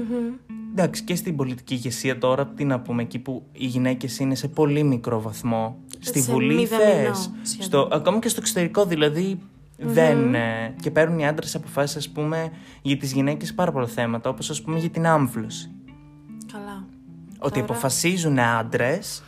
Εντάξει, και στην πολιτική ηγεσία τώρα, τι να πούμε, εκεί που οι γυναίκες είναι σε πολύ μικρό βαθμό. Στη Σε Βουλή μηδαμινό θες, σχεδόν. στο Ακόμα και στο εξωτερικό, δηλαδή. Δεν, ε, και παίρνουν οι άντρες αποφάσεις, ας πούμε, για τις γυναίκες πάρα πολλά θέματα, όπως ας πούμε για την άμβλωση. Καλά. Ότι αποφασίζουν άντρες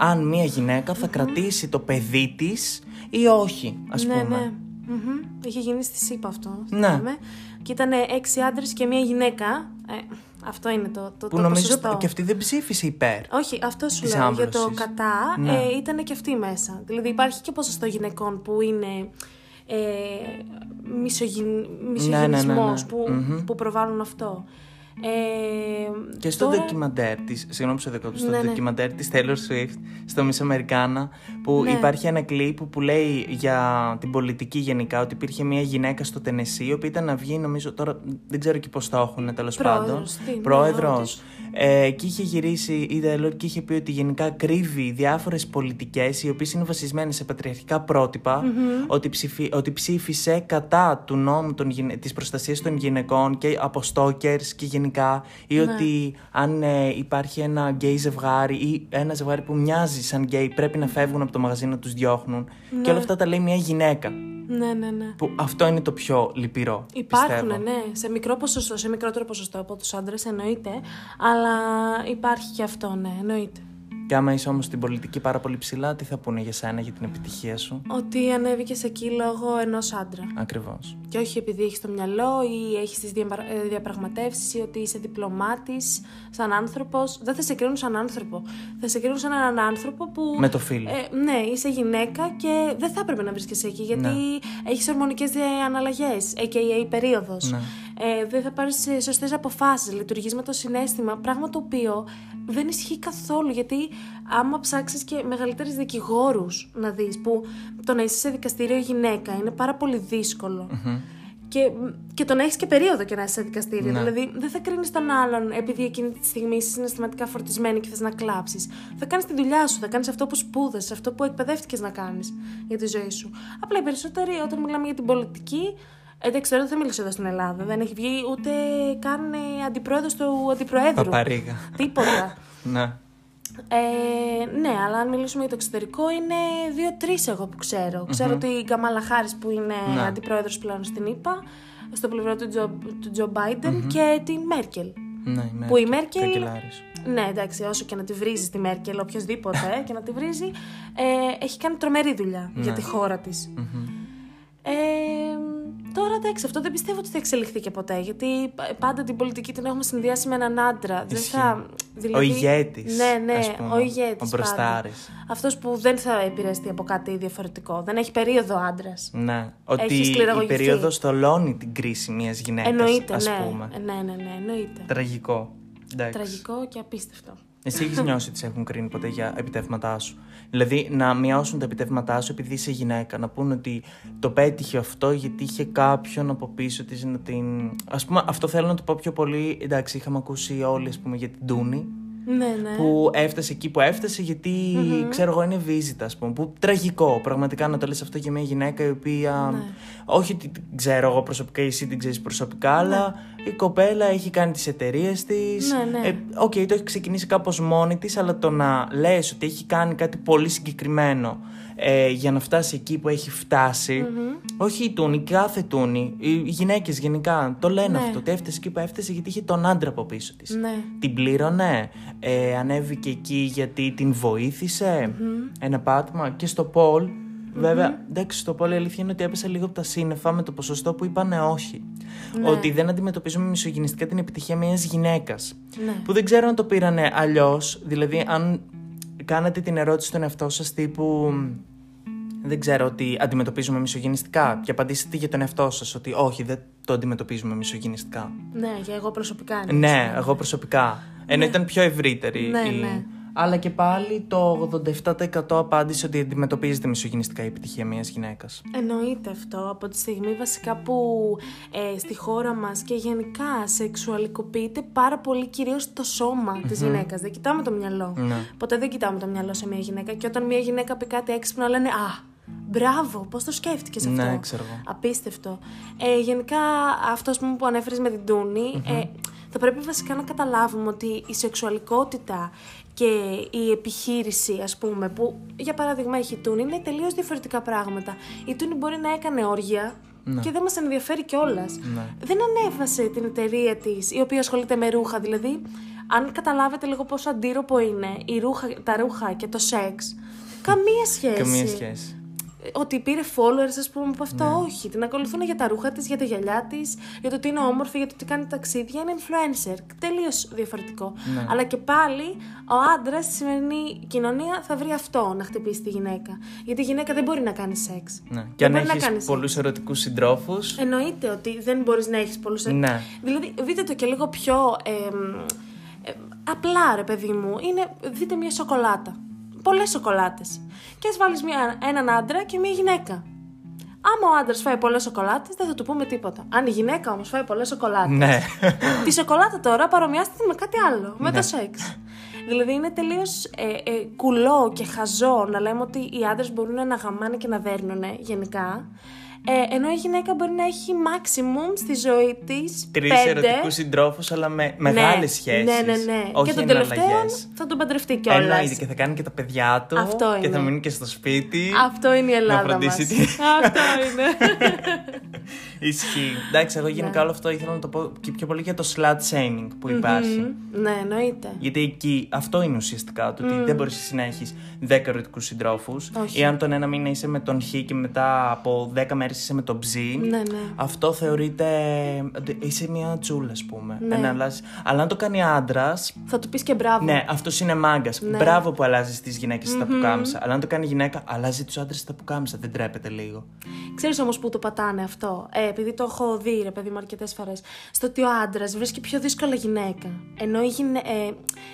αν μια γυναίκα θα κρατήσει το παιδί της ή όχι, ας ναι, πούμε. ναι. Μμμ. Είχε γίνει στη ΣΥΠΑ αυτό. Ναι. θυμάμαι. Και ήταν έξι άντρες και μία γυναίκα. Ε, αυτό είναι το, το, Που το νομίζω ποσοστό. και αυτή δεν ψήφισε υπέρ. Όχι, αυτό σου Της λέω. Για το άμβλωσης. κατά Ναι. ε, ήταν και αυτή μέσα. Δηλαδή υπάρχει και ποσοστό γυναικών που είναι ε, μισογυ... Ναι, ναι, ναι, ναι. μισογυνισμός που, Μμμ. που προβάλλουν αυτό. Ε, Και στο τώρα- ντοκιμαντέρ τη, συγγνώμη που σε διακόπτω, στο Ναι, ναι. ντοκιμαντέρ της Taylor Swift, στο Miss Americana, Που Ναι. υπάρχει ένα κλιπ που λέει για την πολιτική γενικά ότι υπήρχε μια γυναίκα στο Τενεσί, η οποία ήταν να βγει, νομίζω τώρα δεν ξέρω και πώς το έχουν τέλος πάντων. Πρόεδρος, τι, ναι, Πρόεδρος. Όντως. Ε, και είχε γυρίσει, είδα λέω, και είχε πει ότι γενικά κρύβει διάφορες πολιτικές οι οποίες είναι βασισμένες σε πατριαρχικά πρότυπα, ότι, ψηφι, ότι ψήφισε κατά του νόμου των, γυναι- της προστασίας των γυναικών και από stalkers και γενικά ή Ναι. ότι αν ε, υπάρχει ένα γκέι ζευγάρι ή ένα ζευγάρι που μοιάζει σαν γκέι πρέπει να φεύγουν από το μαγαζί να τους διώχνουν Ναι. και όλα αυτά τα λέει μια γυναίκα Ναι, ναι, ναι. που αυτό είναι το πιο λυπηρό Υπάρχουν, πιστεύω. ναι, σε μικρό ποσοστό, σε μικρότερο ποσοστό από τους άντρες εννοείται, αλλά υπάρχει και αυτό, ναι, εννοείται. Και άμα είσαι όμως στην πολιτική πάρα πολύ ψηλά τι θα πούνε για σένα για την επιτυχία σου; Ότι ανέβηκες εκεί λόγω ενός άντρα. ακριβώς Και όχι επειδή έχεις το μυαλό ή έχεις τις διαπραγματεύσεις ή ότι είσαι διπλωμάτης, σαν άνθρωπος. Δεν θα σε κρίνουν σαν άνθρωπο. Θα σε κρίνουν σαν έναν άνθρωπο που. με το φίλο Ε, ναι, είσαι γυναίκα και δεν θα έπρεπε να βρίσκεσαι εκεί γιατί Ναι. έχεις ορμονικές αναλλαγέ, AKA περίοδος. Ναι. Ε, δεν θα πάρεις σωστές αποφάσεις, λειτουργεί με το συνέστημα. Πράγμα το οποίο δεν ισχύει καθόλου γιατί άμα ψάξεις και μεγαλύτερου δικηγόρους να δεις που το να είσαι σε δικαστήριο γυναίκα είναι πάρα πολύ δύσκολο. Και, και το να έχεις και περίοδο και να είσαι σε δικαστήριο. Ναι. Δηλαδή, δεν θα κρίνεις τον άλλον επειδή εκείνη τη στιγμή είσαι συναισθηματικά φορτισμένη και θες να κλάψεις. Θα κάνεις τη δουλειά σου, θα κάνεις αυτό που σπούδασες, αυτό που εκπαιδεύτηκες να κάνεις για τη ζωή σου. Απλά οι περισσότεροι, όταν μιλάμε για την πολιτική, εντάξει, τώρα δεν θα μιλήσω εδώ στην Ελλάδα. Δεν έχει βγει ούτε καν ε, αντιπρόεδρος του αντιπροέδρου. Παπαρίγα Τίποτα. *laughs* ναι. Ε, ναι, αλλά αν μιλήσουμε για το εξωτερικό, είναι δύο-τρεις εγώ που ξέρω. Ξέρω ότι η Γκαμάλα Χάρη που είναι Ναι. αντιπρόεδρος πλέον στην ΗΠΑ, στο πλευρό του Τζο, του Τζο Μπάιντεν και την Μέρκελ. ναι Που η Μέρκελ- καγκελάρης. Ναι, εντάξει, όσο και να τη βρίζει τη Μέρκελ, οποιοδήποτε ε, και να τη βρίζει, ε, έχει κάνει τρομερή δουλειά για τη χώρα της. Ε, τώρα εντάξει, αυτό δεν πιστεύω ότι θα εξελιχθεί και ποτέ. Γιατί πάντα την πολιτική την έχουμε συνδυάσει με έναν άντρα. Δεν Ισχύει. θα, Ο ηγέτης, Ναι, ναι, ας πούμε, ο ηγέτης. ο μπροστάρης. Αυτός που δεν θα επηρεαστεί από κάτι διαφορετικό. Δεν έχει περίοδο άντρας. Ναι, ότι Έχει η σκληραγωγηθεί. περίοδος στολώνει την κρίση μιας γυναίκας. Εννοείται, ας ναι. πούμε. ναι. Ναι, ναι, εννοείται. Τραγικό. Εντάξει. Τραγικό και απίστευτο. Εσύ έχεις νιώσει ότι σε έχουν κρίνει ποτέ για επιτεύγματά σου; Δηλαδή να μειώσουν τα επιτεύγματά σου επειδή είσαι γυναίκα. Να πούνε ότι το πέτυχε αυτό γιατί είχε κάποιον από πίσω της να την. Α πούμε, αυτό θέλω να το πω πιο πολύ. Εντάξει, είχαμε ακούσει όλοι ας πούμε, για την Τούνη. Ναι, ναι. Που έφτασε εκεί που έφτασε γιατί ξέρω εγώ είναι βίζιτα, ας πούμε. Που τραγικό πραγματικά να το λες αυτό για μια γυναίκα η οποία. Ναι. Όχι ότι την ξέρω εγώ προσωπικά ή εσύ την ξέρεις προσωπικά, αλλά η κοπέλα έχει κάνει τις εταιρείες της. Ναι, ναι. Ε, Οκ, το έχει ξεκινήσει κάπως μόνη της, αλλά το να λες ότι έχει κάνει κάτι πολύ συγκεκριμένο ε, για να φτάσει εκεί που έχει φτάσει. Όχι η Τούνη, κάθε Τούνη. Οι γυναίκες γενικά το λένε Ναι. αυτό. Ότι έφτασε εκεί που έφτασε γιατί είχε τον άντρα από πίσω της. Ναι. Την πλήρωνε, ε, ανέβηκε εκεί γιατί την βοηθησε ένα πάτημα και στο Πολ. Βέβαια, εντάξει, στο Πολ η αλήθεια είναι ότι έπεσε λίγο από τα σύννεφα με το ποσοστό που είπανε όχι. Ναι. Ότι δεν αντιμετωπίζουμε μισογυνιστικά την επιτυχία μιας γυναίκας. Ναι. Που δεν ξέρω αν το πήρανε αλλιώς. Δηλαδή, αν κάνατε την ερώτηση στον εαυτό σας τύπου. Δεν ξέρω ότι αντιμετωπίζουμε μισογυνιστικά και απαντήσετε για τον εαυτό σας ότι όχι, δεν το αντιμετωπίζουμε μισογυνιστικά. Ναι, και εγώ προσωπικά. είναι Ναι, έτσι. εγώ προσωπικά. Ενώ ήταν πιο ευρύτερη. Ναι, η... ναι. Αλλά και πάλι το 87% απάντησε ότι αντιμετωπίζεται μισογυνιστικά η επιτυχία μιας γυναίκας. Εννοείται αυτό. Από τη στιγμή βασικά που ε, στη χώρα μας και γενικά σεξουαλικοποιείται πάρα πολύ κυρίως το σώμα της γυναίκας. Δεν κοιτάμε το μυαλό. Ναι. Ποτέ δεν κοιτάμε το μυαλό σε μια γυναίκα. Και όταν μια γυναίκα πει κάτι έξυπνο λένε «Α, μπράβο, πώς το σκέφτηκες αυτό». Ναι, ξέρω εγώ. Απίστευτο. Ε, γενικά αυτό ας πούμε, που ανέφερες με την τουνη ε, θα πρέπει βασικά να καταλάβουμε ότι η σεξουαλικότητα και η επιχείρηση, ας πούμε, που για παράδειγμα έχει η Τούνη, είναι τελείως διαφορετικά πράγματα. Η Τούνη μπορεί να έκανε όργια και δεν μας ενδιαφέρει κιόλας. Ναι. Δεν ανέβασε την εταιρεία της, η οποία ασχολείται με ρούχα. Δηλαδή, αν καταλάβετε λίγο πόσο αντίρροπο είναι η ρούχα, τα ρούχα και το σεξ, καμία σχέση. Καμία σχέση. Ότι πήρε followers, ας πούμε, από αυτό, Ναι. όχι. Την ακολουθούν για τα ρούχα της, για τα γυαλιά της, για το ότι είναι όμορφη, για το ότι κάνει ταξίδια. Είναι influencer. Τελείως διαφορετικό. Ναι. Αλλά και πάλι ο άντρας στη σημερινή κοινωνία θα βρει αυτό να χτυπήσει τη γυναίκα. Γιατί η γυναίκα δεν μπορεί να κάνει σεξ. Ναι. Και Δεν αν μπορεί να έχεις κάνει σεξ. πολλού ερωτικούς συντρόφου. Εννοείται ότι δεν μπορείς να έχεις πολλούς Ναι. Δηλαδή, δείτε το και λίγο πιο εμ, ε, απλά, ρε παιδί μου. Είναι, δείτε μια σοκολάτα. Πολλές σοκολάτες. Και ας βάλεις έναν άντρα και μία γυναίκα. Άμα ο άντρας φάει πολλές σοκολάτες, δεν θα του πούμε τίποτα. Αν η γυναίκα όμως φάει πολλές σοκολάτες. Ναι. Τη σοκολάτα τώρα παρομοιάστηκε με κάτι άλλο, με το σεξ. Δηλαδή είναι τελείως ε, ε, κουλό και χαζό να λέμε ότι οι άντρες μπορούν να γαμάνε και να δέρνουν γενικά. Ε, ενώ η γυναίκα μπορεί να έχει maximum στη ζωή της. Τρεις ερωτικούς συντρόφους, αλλά με μεγάλες σχέσεις. Ναι, ναι, ναι. Όχι και τον τελευταίο θα τον παντρευτεί κιόλας. Εννοείται και θα κάνει και τα παιδιά του. Αυτό είναι. Και θα μείνει και στο σπίτι. Αυτό είναι η Ελλάδα. Να φροντίσει μας. τη- Αυτό είναι. *laughs* Ισχύει. Εντάξει, εγώ γενικά όλο αυτό ήθελα να το πω και πιο πολύ για το slut shaming που υπάρχει. ναι, εννοείται. Γιατί εκεί αυτό είναι ουσιαστικά το ότι δεν μπορείς να έχεις 10 ερωτικούς συντρόφους. Όχι. Ή αν τον ένα μήνα είσαι με τον Χ και μετά από 10 μέρες είσαι με τον Ψ. Ναι, ναι. Αυτό θεωρείται. είσαι μια τσούλα, ας πούμε. Ναι. Ένα αλλάζει- Αλλά αν το κάνει άντρας. Θα του πεις και μπράβο. Ναι, αυτός είναι μάγκας. Ναι. Μπράβο που αλλάζεις τις γυναίκες στα πουκάμισα. Αλλά αν το κάνει γυναίκα, αλλάζει τους άντρες στα πουκάμισα. Δεν τρέπεται λίγο. Ξέρεις όμως που το πατάνε αυτό; Ε, επειδή το έχω δει, ρε παιδί μου, αρκετές φορές. Στο ότι ο άντρας βρίσκει πιο δύσκολα γυναίκα. Ενώ η, γυναι... ε,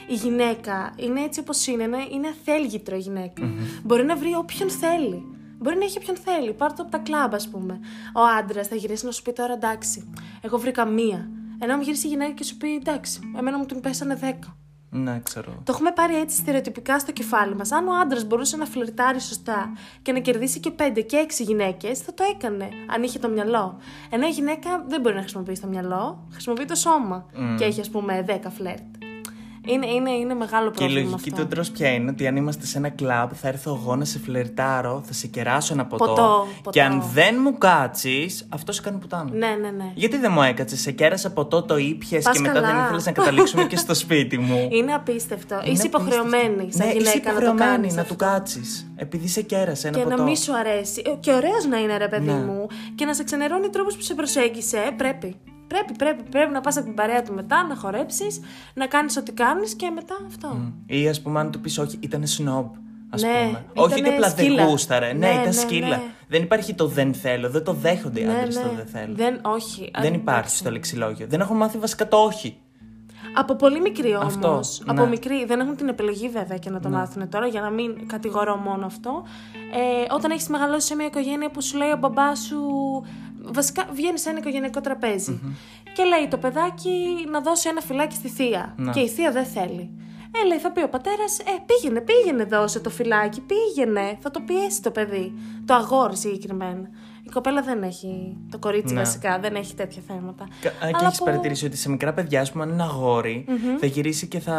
η γυναίκα είναι έτσι όπως είναι, είναι, είναι αθέλγητρο η γυναικα Μπορεί να βρει όποιον θέλει. Μπορεί να έχει όποιον θέλει. Πάρ' το από τα κλαμπ, ας πούμε. Ο άντρας θα γυρίσει να σου πει τώρα εντάξει, εγώ βρήκα μία. Ενώ μου γυρίσει η γυναίκα και σου πει εντάξει, εμένα μου την πέσανε δέκα. Ναι, ξέρω. Το έχουμε πάρει έτσι στερεοτυπικά στο κεφάλι μας. Αν ο άντρας μπορούσε να φλερτάρει σωστά και να κερδίσει και 5 και 6 γυναίκες, θα το έκανε, αν είχε το μυαλό. Ενώ η γυναίκα δεν μπορεί να χρησιμοποιήσει το μυαλό, χρησιμοποιεί το σώμα. Και έχει, ας πούμε, 10 φλερτ. Είναι, είναι, είναι μεγάλο Και η πρόβλημα λογική αυτό. του εντρό ποια είναι ότι αν είμαστε σε ένα κλαμπ, θα έρθω εγώ να σε φλερτάρω, θα σε κεράσω ένα ποτό. Ποτό, ποτό. Και αν δεν μου κάτσεις, αυτό σε κάνει πουτάνα. Ναι, ναι, ναι. Γιατί δεν μου έκατσε, σε κέρασα ποτό, το ήπιες Πας και μετά καλά. δεν ήθελες να καταλήξουμε και στο *laughs* σπίτι μου. Είναι απίστευτο. Είναι είσαι υποχρεωμένη απίστευτο. σαν ναι, είσαι γυναίκα να το υποχρεωμένη κάνεις. να του κάτσεις. Επειδή σε κέρασε ένα Και ποτό. να μην σου αρέσει. Ε, Και ωραίος να είναι, ρε παιδί Ναι. μου. Και να σε ξενερώνει τρόπος που σε προσέγγισε. Ε, Πρέπει. Πρέπει, πρέπει, πρέπει να πας από την παρέα του μετά, να χορέψεις, να κάνεις ό,τι κάνεις και μετά αυτό. Ή ας πούμε, αν του πεις όχι, ήταν σνόμπ. Ας Ναι, πούμε. Όχι ότι ήτανε απλά δεν σκύλα. γούσταρε. Ναι, Ναι, ήταν ναι, σκύλα. ναι. Δεν υπάρχει το δεν θέλω. Δεν το δέχονται οι άντρες το δεν θέλω. Δεν, όχι. Δεν Α, υπάρχει εντάξει. στο λεξιλόγιο. Δεν έχω μάθει βασικά το όχι. Από πολύ μικρή όμως. Αυτό, Από ναι. μικρή. Δεν έχουν την επιλογή βέβαια και να το μάθουν τώρα για να μην κατηγορώ μόνο αυτό. Ε, όταν έχεις μεγαλώσει σε μια οικογένεια που σου λέει ο μπαμπάς σου. Βασικά βγαίνεις σε ένα οικογενειακό τραπέζι. Και λέει το παιδάκι να δώσει ένα φυλάκι στη θεία. Ναι. Και η θεία δεν θέλει. Ε, λέει, θα πει ο πατέρας, Ε, πήγαινε, πήγαινε, δώσε το φυλάκι, πήγαινε. Θα το πιέσει το παιδί. Το αγόρι συγκεκριμένα. Η κοπέλα δεν έχει. Το κορίτσι Ναι. βασικά δεν έχει τέτοια θέματα. Κα- Και Αλλά έχεις από- παρατηρήσει ότι σε μικρά παιδιά, ας πούμε, αν είναι αγόρι, θα γυρίσει και θα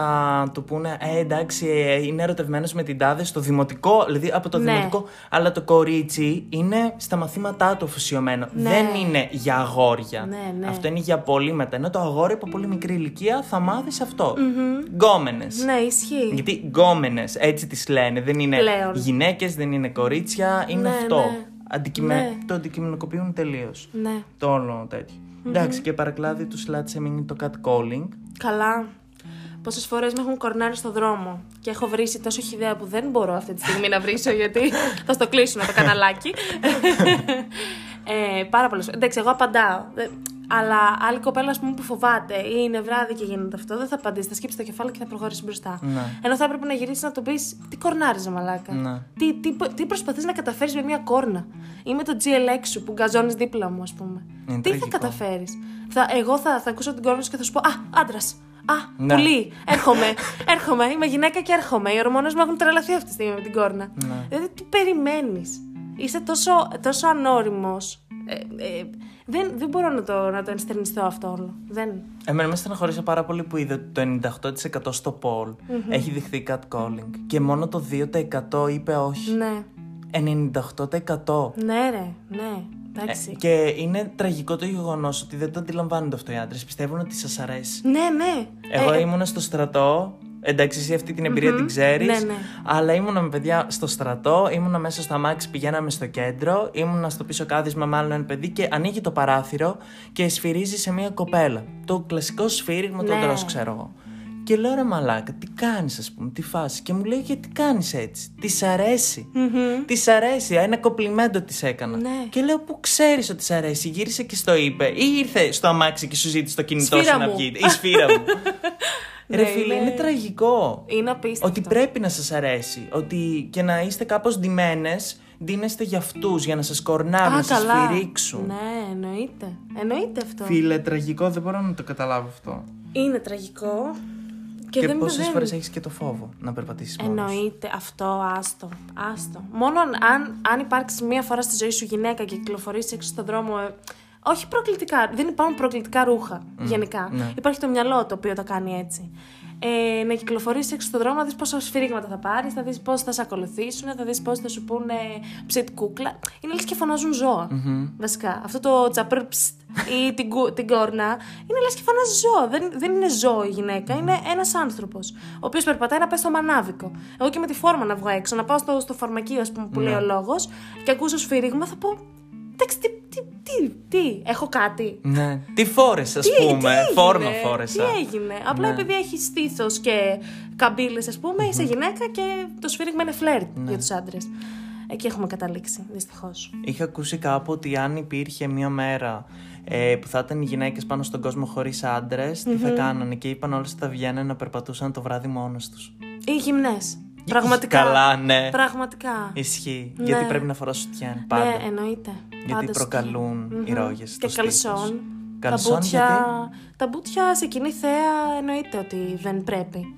του πούνε Ε, εντάξει, ε, είναι ερωτευμένος με την τάδε στο δημοτικό, δηλαδή από το Ναι. δημοτικό. Αλλά το κορίτσι είναι στα μαθήματά του αφοσιωμένο. Ναι. Δεν είναι για αγόρια. Ναι, ναι. Αυτό είναι για πολύ μετά. Ενώ το αγόρι από πολύ μικρή ηλικία θα μάθει αυτό. Γκόμενες. Ναι, ισχύει. Γιατί γκόμενες, έτσι τις λένε. Δεν είναι Πλέον. γυναίκες, δεν είναι κορίτσια, είναι Ναι, αυτό. Ναι. Αντικειμε... Ναι. Το αντικειμενικοποιούν τελείως. Ναι. Το όλο τέτοιο. Εντάξει, και παρακλάδι του slut shaming είναι το catcalling. Καλά. Πόσες φορές με έχουν κορνάρει στο δρόμο και έχω βρήσει τόσο χιδέα που δεν μπορώ αυτή τη στιγμή να βρίσω γιατί θα στο κλείσουν το καναλάκι. *laughs* ε, πάρα πολλές Εντάξει, εγώ απαντάω. Ε, Αλλά άλλη κοπέλα ας πούμε, που φοβάται ή είναι βράδυ και γίνεται αυτό, δεν θα απαντήσει. Θα σκύψει το κεφάλι και θα προχωρήσει μπροστά. Ναι. Ενώ θα έπρεπε να γυρίσει να το πεις τι κορνάριζε μαλάκα; Ναι. Τι, τι, τι προσπαθείς να καταφέρεις με μια κόρνα; Ή με το GLX σου που γκαζώνεις δίπλα μου, ας πούμε. Είναι τι τραγικό. θα καταφέρεις; Θα, εγώ θα, θα ακούσω την κόρνα σου και θα σου πω Α, άντρας. Α, Ναι. πουλί. Έρχομαι. έρχομαι. Είμαι γυναίκα και έρχομαι. Οι ορμόνες μου έχουν τρελαθεί αυτή τη στιγμή με την κόρνα. Ναι. Δηλαδή, τι περιμένεις; Είσαι τόσο, τόσο ανώριμος. Ε, ε, δεν, δεν μπορώ να το, να το ενστερνιστώ αυτό όλο. Δεν. Εμένα με στεναχωρήσε πάρα πολύ που είδα ότι το 98% στο poll έχει δειχθεί catcalling. Και μόνο το 2% είπε όχι. Ναι. 98%. Ναι, ρε. Ναι. Εντάξει. Και είναι τραγικό το γεγονός ότι δεν το αντιλαμβάνονται αυτό οι άντρες. Πιστεύουν ότι σας αρέσει. Ναι, ναι. Εγώ Ε, ήμουνα στο στρατό. Εντάξει, εσύ αυτή την εμπειρία την ξέρεις. Ναι, ναι. Αλλά ήμουνα με παιδιά στο στρατό, ήμουνα μέσα στο αμάξι, πηγαίναμε στο κέντρο, ήμουνα στο πίσω κάθισμα με άλλο ένα παιδί και ανοίγει το παράθυρο και σφυρίζει σε μια κοπέλα. Το κλασικό σφύριγμα Ναι. των τρος, ξέρω εγώ. Και λέω ρε μαλάκα, τι κάνεις, ας πούμε, τι φάση. Και μου λέει, γιατί κάνεις έτσι. Της αρέσει. Της αρέσει. Ένα κοπλιμέντο της έκανα. Ναι. Και λέω, Πού ξέρεις ότι της αρέσει. Γύρισε και στο είπε. Ή ήρθε στο αμάξι και σου ζήτησε το κινητό Σφύρα σου να μου. βγει. Η σφύρα μου. *laughs* Ρε Ναι, φίλε, είναι- είναι τραγικό. Είναι απίστευτο. Ότι πρέπει να σας αρέσει. Ότι και να είστε κάπως ντυμένες, ντύνεστε για αυτούς, για να σας κορνάρουν, Α, να σας καλά. φυρίξουν. Ναι, εννοείται. Εννοείται αυτό. Φίλε, τραγικό, δεν μπορώ να το καταλάβω αυτό. Είναι τραγικό. Και, Και, δεν πόσες δεν- φορές έχεις και το φόβο να περπατήσεις μόνος; Εννοείται αυτό, άστο. άστο. Μόνο αν, αν υπάρξει μία φορά στη ζωή σου γυναίκα και κυκλοφορήσει έξω στον δρόμο. Ε, όχι προκλητικά, δεν υπάρχουν προκλητικά ρούχα γενικά. ναι. Υπάρχει το μυαλό το οποίο το κάνει έτσι. Ε, να κυκλοφορήσει έξω στον δρόμο, να δεις πόσα σφύριγματα θα πάρεις, θα δεις πώς θα σε ακολουθήσουν, θα δεις πώς θα σου πούνε ψιτ κούκλα. Είναι λες και φωνάζουν ζώα. Βασικά. Αυτό το τσαπρ ψτ ή την, κου- την κόρνα είναι λες και φωνάζει ζώα. Δεν, δεν είναι ζώο η γυναίκα, είναι ένας άνθρωπος. Ο οποίος περπατάει να πάει στο μανάβικο. Εγώ και με τη φόρμα να βγω έξω, να πάω στο, στο φαρμακείο, ας πούμε, που λέει ο λόγος και ακούσω σφύριγμα, θα πω. Εντάξει, τι, τι, τι, τι, έχω κάτι. Ναι. Τι φόρεσαι, ας Τι, πούμε; τι έγινε, Φόρμα φόρεσα. Τι έγινε. Απλά Ναι. επειδή έχεις στήθος και καμπύλες, ας πούμε, είσαι γυναίκα και το σφύριγμα είναι φλερτ Ναι. για τους άντρες. Εκεί έχουμε καταλήξει, δυστυχώς. Είχα ακούσει κάπου ότι αν υπήρχε μια μέρα ε, που θα ήταν οι γυναίκες πάνω στον κόσμο χωρίς άντρες, τι θα κάνανε; Και είπαν όλες ότι θα βγαίνανε να περπατούσαν το βράδυ μόνο τους. Ή γυμνές. Πραγματικά. Καλά, ναι. Πραγματικά. Ισχύει. Ναι. Γιατί πρέπει να φοράς σουτιέν πάντα. Ναι, εννοείται. γιατί Πάντα προκαλούν σουτιέν. οι Μμμ. ρόγε. Και καλσόν. Τα Καλσόν μπουτια, γιατί; τα μπουτια σε κοινή θέα εννοείται ότι δεν πρέπει.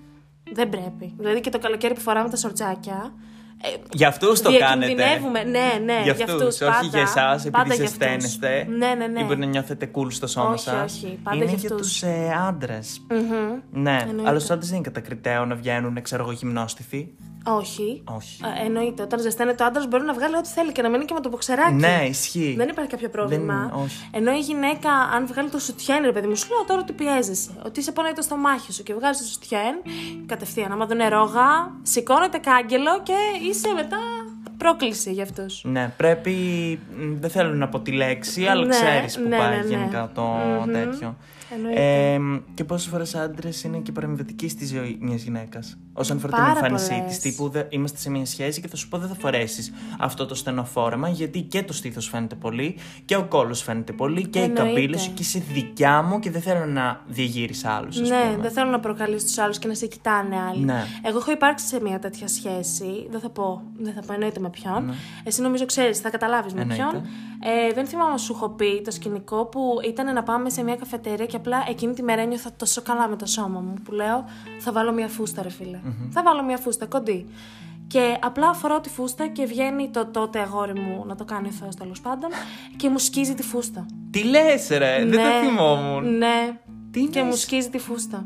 Δεν πρέπει. Δηλαδή και το καλοκαίρι που φοράμε τα σορτσάκια. Ε, Για αυτούς το κάνετε. διακινδυνεύουμε. Ναι, ναι, Για για αυτούς, αυτούς, όχι πάντα. για εσάς, Πάντα επειδή για αυτούς. ζεσταίνεστε. Ναι, ναι, ναι. Ή μπορεί να νιώθετε cool στο σώμα Όχι, σας. όχι, πάντα Είναι για για αυτούς. τους ε, άντρες. Μμμ. Ναι, Εννοείται. αλλά στους άντρες δεν είναι κατακριτέο να βγαίνουν, ξέρω εγώ, γυμνόστιθοι. Όχι. Όχι. Ε, εννοείται. Όταν ζεσταίνεται ο άντρας μπορεί να βγάλει ό,τι θέλει και να μείνει και με το μποξεράκι. Ναι, ισχύει. Δεν υπάρχει κάποιο πρόβλημα. Δεν- όχι. Ενώ η γυναίκα, αν βγάλει το σουτιέν, ρε παιδί μου, σου λέω τώρα ότι πιέζεσαι. Ότι σε πονάει το στομάχι σου και βγάζει το σουτιέν, κατευθείαν. Άμα δεν είναι ρόγα, σηκώνεται κάγκελο και είσαι μετά πρόκληση για αυτού. Ναι, πρέπει. μ, Δεν θέλω να πω τη λέξη, αλλά Ναι, ξέρεις που ναι, πάει ναι, ναι. γενικά το Μμμ. τέτοιο. Εννοείται. Ε, και πόσες φορές άντρες είναι και παρεμβατικοί στη ζωή μιας γυναίκας; Όσον αφορά Πάρα την εμφάνισή πολλές. της, τύπου δε- είμαστε σε μια σχέση και θα σου πω δεν θα φορέσεις αυτό το στενό φόρεμα, γιατί και το στήθος φαίνεται πολύ και ο κόλος φαίνεται πολύ και Εννοείται. οι καμπύλες σου και είσαι δικιά μου και δεν θέλω να διαγείρει άλλους. Ναι, δεν θέλω να προκαλείς τους άλλους και να σε κοιτάνε άλλοι. Ναι. Εγώ έχω υπάρξει σε μια τέτοια σχέση. Δεν θα πω, δεν θα πω εννοείται με ποιον. Εσύ νομίζω ξέρεις, θα καταλάβεις με Ναι. Εννοείται. ποιον. Ε, δεν θυμάμαι αν σου έχω πει το σκηνικό που ήταν να πάμε σε μια καφετέρια και απλά εκείνη τη μέρα ένιωθα τόσο καλά με το σώμα μου. Που λέω, θα βάλω μια φούστα, ρε φιλε Θα βάλω μια φούστα, κοντή. Και απλά φοράω τη φούστα και βγαίνει το τότε αγόρι μου να το κάνει ο Θεός τέλος πάντων και μου σκίζει τη φούστα. Τι λες, ρε, δεν το Ναι, θυμόμουν. Ναι. Τι και λες; μου σκίζει τη φούστα.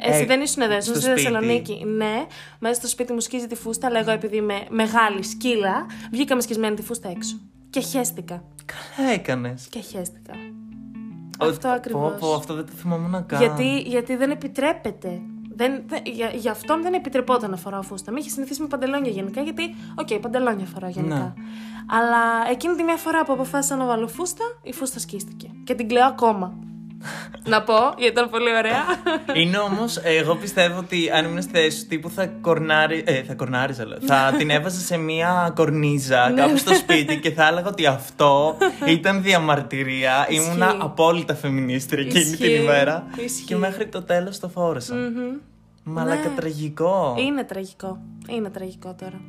Εσύ Ε, δεν ήσουν εδώ, ήσουν στο στη σπίτι. Θεσσαλονίκη. Ναι, μέσα στο σπίτι μου σκίζει τη φούστα, αλλά εγώ επειδή είμαι μεγάλη σκύλα, βγήκαμε σκισμένη τη φούστα έξω. Και χέστηκα. Καλά έκανες. Και χέστηκα. Αυτό ακριβώς. αυτό δεν το θυμόμουν καν. Γιατί, γιατί δεν επιτρέπεται. Δεν, δεν, για, για αυτόν δεν επιτρεπόταν να φοράω φούστα. Με είχε συνηθίσει με παντελόνια γενικά, γιατί, οκ, παντελόνια φοράω γενικά. Ναι. Αλλά εκείνη τη μια φορά που αποφάσισα να βάλω φούστα, η φούστα σκίστηκε. Και την κλαίω ακόμα. Να πω, γιατί ήταν πολύ ωραία. Είναι όμως, εγώ πιστεύω ότι αν ήμουν στη θέση σου, τύπου θα κορνάρι. Ε, θα κορνάριζα, λέω. Θα την έβαζα σε μία κορνίζα κάπου στο σπίτι και θα έλεγα ότι αυτό *laughs* ήταν διαμαρτυρία. Ήμουνα απόλυτα φεμινίστρια εκείνη την Ισχύει. ημέρα. Ισχύει. Και μέχρι το τέλος το φόρεσα. Μαλάκα Ναι. τραγικό. Είναι τραγικό. Είναι τραγικό τώρα.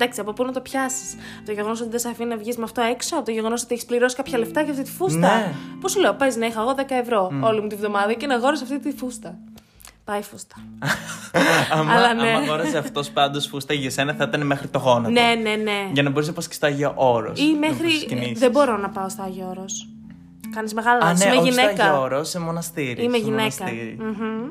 Εντάξει, από πού να το πιάσεις; Το γεγονός ότι δεν σε αφήνει να βγεις με αυτό έξω, από το γεγονός ότι έχεις πληρώσει κάποια λεφτά για αυτή τη φούστα. Ναι. Πώς σου λέω, παίζει να είχα εγώ 10 ευρώ όλη μου τη βδομάδα και να αγόρασα αυτή τη φούστα. Πάει η φούστα. *laughs* Άμα, Αλλά ναι. άμα αγόραζε αυτός πάντως φούστα για σένα, θα ήταν μέχρι το γόνατο. ναι, ναι, ναι. Για να μπορείς να πα και στο Άγιο Όρος. Ή μέχρι. Δεν μπορώ να πάω στο Άγιο Όρος. Κάνεις μεγάλα Α, λάθη. ναι, Είμαι όχι στο Άγιο γυναίκα. Όρος, σε μοναστήρι. Είμαι σε γυναίκα. μοναστήρι. Μμμ.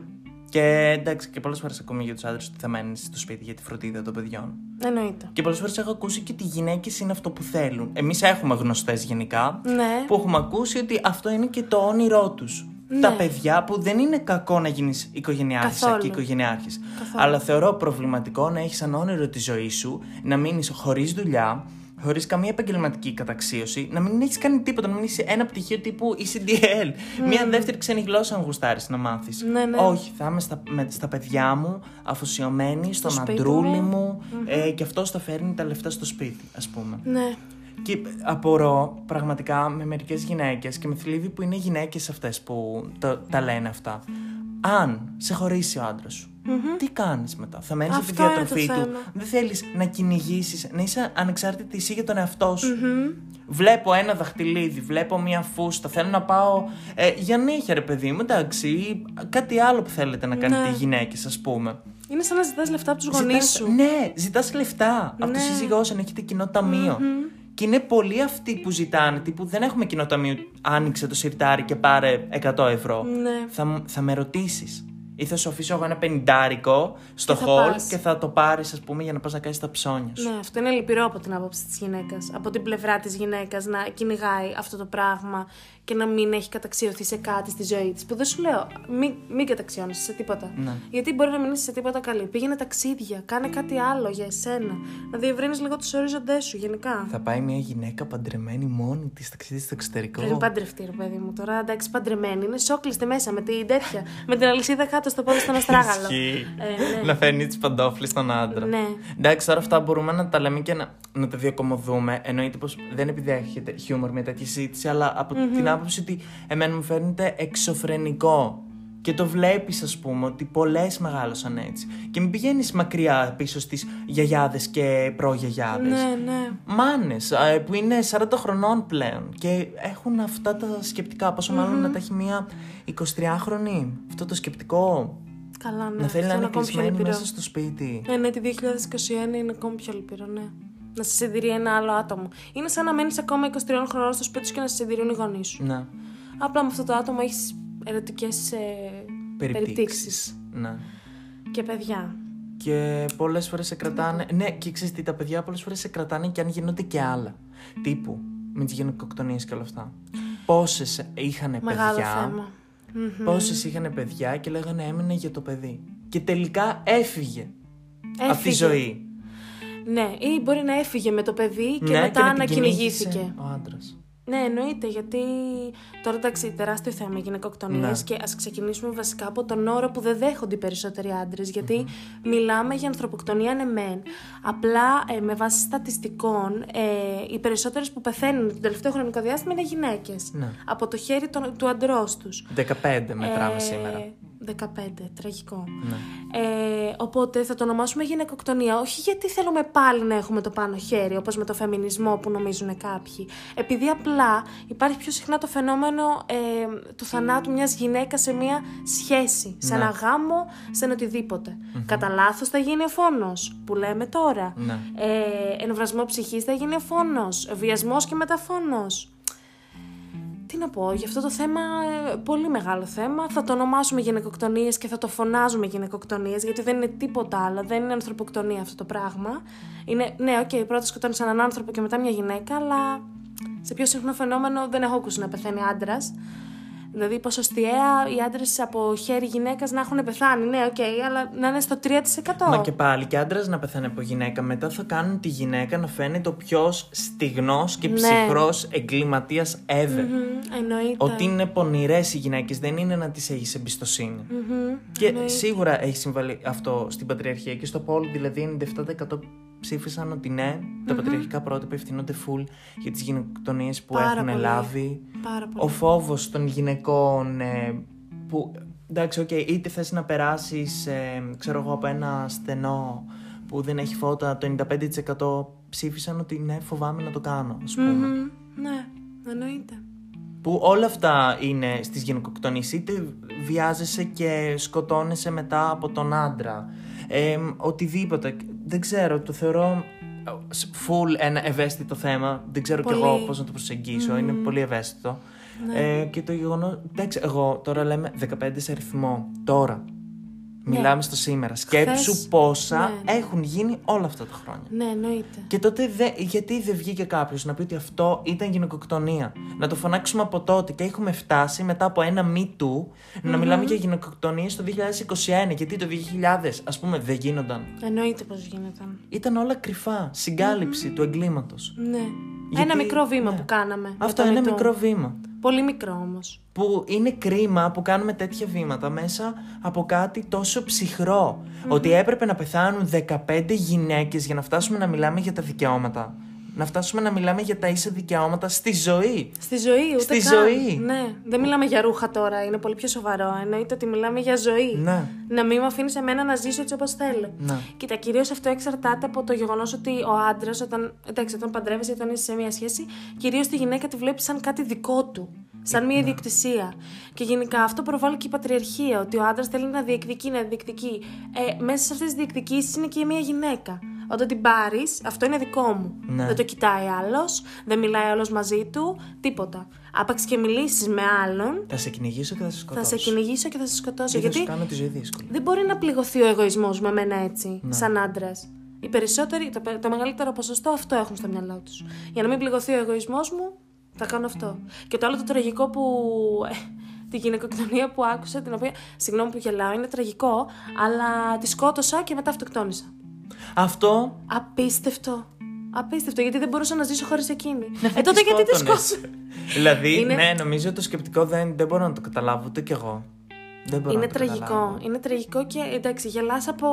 Και εντάξει, και πολλές φορές ακούμε για τους άντρες ότι θα μένει στο σπίτι για τη φροντίδα των παιδιών. Εννοείται. Και πολλές φορές έχω ακούσει και ότι οι γυναίκες είναι αυτό που θέλουν. Εμείς έχουμε γνωστές γενικά Ναι. που έχουμε ακούσει ότι αυτό είναι και το όνειρό τους. Τα παιδιά που δεν είναι κακό να γίνεις οικογενειάρχησα Καθόλου. και οικογενειάρχης. Καθόλου. Αλλά θεωρώ προβληματικό να έχεις σαν όνειρο τη ζωή σου να μείνεις χωρίς δουλειά, χωρίς καμία επαγγελματική καταξίωση, να μην έχεις κάνει τίποτα, να μην είσαι ένα πτυχίο τύπου ECDL. Μία δεύτερη ξένη γλώσσα αν γουστάρεις να μάθεις. Ναι, ναι. Όχι, θα είμαι στα, με, στα παιδιά μου, αφοσιωμένη, στον σπίτι αντρούλη μου. μου, ε, και αυτό θα φέρνει τα λεφτά στο σπίτι, ας πούμε. Ναι. Και απορώ πραγματικά με μερικές γυναίκες και με θλίβει που είναι γυναίκες αυτές που τα, τα λένε αυτά. Αν σε χωρίσει ο άντρας σου, τι κάνεις μετά; Θα μένεις από τη Αυτό είναι το διατροφή του. θέμα. Δεν θέλεις να κυνηγήσεις, να είσαι ανεξάρτητη εσύ για τον εαυτό σου. Βλέπω ένα δαχτυλίδι, βλέπω μία φούστα. Θέλω να πάω ε, για νύχια, ρε παιδί μου, εντάξει. ή Κάτι άλλο που θέλετε να κάνετε Ναι. οι γυναίκες, ας πούμε. Είναι σαν να ζητάς λεφτά από τους γονείς Ζητάς- σου. Ναι, ζητάς λεφτά από Ναι. το σύζυγός σου, αν έχετε κοινό ταμείο. Και είναι πολλοί αυτοί που ζητάνε, τύπου δεν έχουμε κοινό ταμείο, άνοιξε το σιρτάρι και πάρε 100 ευρώ. Ναι. Θα, μου- θα με ρωτήσεις. Ή θα σου αφήσω εγώ ένα πενιντάρικο στο Και θα χολ πας. και θα το πάρεις, ας πούμε, για να πας να κάνεις τα ψώνια σου. Ναι, αυτό είναι λυπηρό από την άποψη της γυναίκας. Από την πλευρά της γυναίκας να κυνηγάει αυτό το πράγμα και να μην έχει καταξιωθεί σε κάτι στη ζωή της. Που δεν σου λέω, μην, μην καταξιώνεσαι σε τίποτα. Ναι. Γιατί μπορεί να μην είσαι σε τίποτα καλή. Πήγαινε ταξίδια, κάνε κάτι άλλο για εσένα. Να διευρύνεις λίγο τους ορίζοντέ σου γενικά. Θα πάει μια γυναίκα παντρεμένη μόνη της ταξίδι στο εξωτερικό. Πριν παντρευτεί, ρε παιδί μου. Τώρα εντάξει, παντρεμένη. Είναι σόκλειστε μέσα με την τέτοια. με την αλυσίδα κάτω στο πόδι στον αστράγαλο. Ισχύει. Ε, ναι. Να φέρνει τις παντόφλες στον άντρα. Ναι. Εντάξει, τώρα αυτά μπορούμε να τα λέμε και να, να τα διακομωδούμε. Εννοείται πως δεν επιδέχεται χιούμορ μια τέτοια συζήτηση, αλλά από την άποψη ότι εμένα μου φαίνεται εξωφρενικό. Και το βλέπεις, ας πούμε, ότι πολλές μεγάλωσαν έτσι. Και μην πηγαίνεις μακριά πίσω στις γιαγιάδες και προγιαγιάδες. Ναι, ναι. Μάνες που είναι 40 χρονών πλέον και έχουν αυτά τα σκεπτικά. Πόσο μάλλον να τα έχει μια 23χρονη. Αυτό το σκεπτικό. Καλά, ναι. να θέλει να Αυτό είναι ακόμη πιο κλεισμένη λυπηρό. μέσα στο σπίτι. Ναι, ναι, τη 2021 είναι ακόμη πιο λυπηρό, ναι. Να σε συντηρεί ένα άλλο άτομο. Είναι σαν να μένεις ακόμα 23 χρονών στο σπίτι σου και να σε συντηρούν οι γονείς σου. Ναι. Απλά με αυτό το άτομο έχεις ερωτικές περιπτώσει. Περιπτύξεις. Ναι. Και παιδιά. Και πολλές φορές σε κρατάνε. Ναι, και ξέρεις τι, τα παιδιά πολλές φορές σε κρατάνε και αν γίνονται και άλλα. Τύπου με τις γυναικοκτονίε και όλα αυτά. Πόσες είχαν Μεγάλο παιδιά. θέμα. Μμμ. Πόσες είχαν παιδιά και λέγανε έμεινε για το παιδί. Και τελικά έφυγε, από τη Έφυγε. ζωή. Ναι, ή μπορεί να έφυγε με το παιδί και Ναι, μετά να να την κυνηγήθηκε. κυνήγησε Ο άντρας. Ναι, εννοείται, γιατί τώρα εντάξει, τεράστιο θέμα οι γυναικοκτονίες Ναι. και ας ξεκινήσουμε βασικά από τον όρο που δεν δέχονται οι περισσότεροι άντρες. Γιατί μιλάμε για ανθρωποκτονία, ναι, μεν. Απλά ε, με βάση στατιστικών, ε, οι περισσότερες που πεθαίνουν το τελευταίο χρονικό διάστημα είναι γυναίκες. Ναι. Από το χέρι των- του αντρός τους. 15 μετράμε σήμερα. 15, τραγικό. Ναι. Ε, οπότε θα το ονομάσουμε γυναικοκτονία. Όχι γιατί θέλουμε πάλι να έχουμε το πάνω χέρι, όπως με το φεμινισμό που νομίζουν κάποιοι. Επειδή απλά υπάρχει πιο συχνά το φαινόμενο ε, του θανάτου μιας γυναίκας σε μια σχέση, σε Ναι. ένα γάμο, σε ένα οτιδήποτε. Κατά λάθος θα γίνει ο φόνος, που λέμε τώρα. Ναι. Ε, εν βρασμώ ψυχής θα γίνει ο φόνος. Βιασμός και μετά φόνος. Τι να πω, για αυτό το θέμα, ε, πολύ μεγάλο θέμα. Θα το ονομάσουμε γυναικοκτονίες και θα το φωνάζουμε γυναικοκτονίες, γιατί δεν είναι τίποτα άλλο, δεν είναι ανθρωποκτονία αυτό το πράγμα. Είναι, ναι, οκ, πρώτα σκοτώνεις έναν άνθρωπο και μετά μια γυναίκα, αλλά σε πιο συχνό φαινόμενο δεν έχω ακούσει να πεθαίνει άντρας. Δηλαδή, ποσοστιαία οι άντρες από χέρι γυναίκας να έχουν πεθάνει. Ναι, οκ, αλλά να είναι στο 3%. Μα και πάλι και άντρα να πεθαίνει από γυναίκα. Μετά θα κάνουν τη γυναίκα να φαίνεται ο πιο στιγνός και Ναι. ψυχρός εγκληματίας ever. Μμμ, εννοείται. Ότι είναι πονηρές οι γυναίκες, δεν είναι να τις έχεις εμπιστοσύνη. Μμμ, Και εννοείται. σίγουρα έχει συμβάλει αυτό στην πατριαρχία και στο πόλ, δηλαδή 97% ψήφισαν ότι ναι, τα πατριαρχικά πρότυπα ευθύνονται full για τις γυναικοκτονίες που Πάρα έχουν πολύ. λάβει. Πάρα πολύ. Ο φόβος των γυναικών ε, που. Εντάξει, οκ, είτε θες να περάσεις, ξέρω εγώ, από ένα στενό που δεν έχει φώτα, το 95% ψήφισαν ότι ναι, φοβάμαι να το κάνω, ας πούμε. Μμμ, ναι, εννοείται. Που όλα αυτά είναι στις γυναικοκτονίες. Είτε βιάζεσαι και σκοτώνεσαι μετά από τον άντρα. Ε, οτιδήποτε. Δεν ξέρω, το θεωρώ ε, full ένα ευαίσθητο θέμα. Δεν ξέρω κι εγώ Πολύ. πώς να το προσεγγίσω. Είναι πολύ ευαίσθητο. Ε, και το γεγονό. Εντάξει, εγώ τώρα λέμε 15 σε αριθμό. Τώρα. Μιλάμε στο σήμερα. Σκέψου πόσα Ναι, ναι. έχουν γίνει όλα αυτά τα χρόνια. Ναι, εννοείται. Και τότε δε, γιατί δεν βγήκε κάποιος να πει ότι αυτό ήταν γυναικοκτονία; Να το φωνάξουμε από τότε και έχουμε φτάσει μετά από ένα Me Too να μιλάμε για γυναικοκτονίες το 2021. Γιατί το 2000, ας πούμε, δεν γίνονταν; Εννοείται πως γίνεται. Ήταν όλα κρυφά. Συγκάλυψη του εγκλήματος. Ναι. Γιατί- ένα μικρό βήμα ναι. που κάναμε. Αυτό με είναι το ένα Me Too. μικρό βήμα. Πολύ μικρό όμως. Που είναι κρίμα που κάνουμε τέτοια βήματα μέσα από κάτι τόσο ψυχρό. Ότι έπρεπε να πεθάνουν 15 γυναίκες για να φτάσουμε να μιλάμε για τα δικαιώματα. Να φτάσουμε να μιλάμε για τα ίσα δικαιώματα στη ζωή. Στη ζωή, ούτε Στη καν. ζωή. Ναι, δεν μιλάμε για ρούχα τώρα, είναι πολύ πιο σοβαρό. Εννοείται ότι μιλάμε για ζωή. Ναι. Να μην με αφήνεις εμένα να ζήσω έτσι όπως θέλω. Ναι. Κοίτα, κυρίως αυτό εξαρτάται από το γεγονός ότι ο άντρας, όταν, εντάξει, όταν παντρεύεσαι, όταν είσαι σε μια σχέση, κυρίως τη γυναίκα τη βλέπεις σαν κάτι δικό του. Σαν μια ιδιοκτησία. Και γενικά αυτό προβάλλει και η πατριαρχία. Ότι ο άντρας θέλει να διεκδικεί, να διεκδικεί. Ε, μέσα σε αυτές τις διεκδικήσεις είναι και μια γυναίκα. Όταν την πάρεις, αυτό είναι δικό μου. Ναι. Δεν το κοιτάει άλλος, δεν μιλάει άλλος μαζί του, τίποτα. Άπαξ και μιλήσεις με άλλον, Θα σε κυνηγήσω και θα σε θα σκοτώσω. σε κυνηγήσω και θα σε σκοτώσω. Και θα σου Γιατί κάνω τη ζωή δύσκολη. δεν μπορεί να πληγωθεί ο εγωισμός με εμένα έτσι, Ναι. σαν άντρας. Οι περισσότεροι, το, το μεγαλύτερο ποσοστό αυτό έχουν στο μυαλό τους. Για να μην πληγωθεί ο εγωισμός μου, θα κάνω αυτό. Και το άλλο το τραγικό που. Ε, τη γυναικοκτονία που άκουσα, την οποία. Συγγνώμη που γελάω, είναι τραγικό, αλλά τη σκότωσα και μετά αυτοκτόνησα. Αυτό; Απίστευτο. Απίστευτο, γιατί δεν μπορούσα να ζήσω χωρίς εκείνη. Ναι, ε, τότε γιατί τη σκότωνες. σκότωσα. δηλαδή, Είναι- ναι, νομίζω το σκεπτικό δεν, δεν μπορώ να το καταλάβω ούτε κι εγώ. Δεν μπορώ Είναι να το τραγικό. καταλάβω. Είναι τραγικό και εντάξει, γελάς από.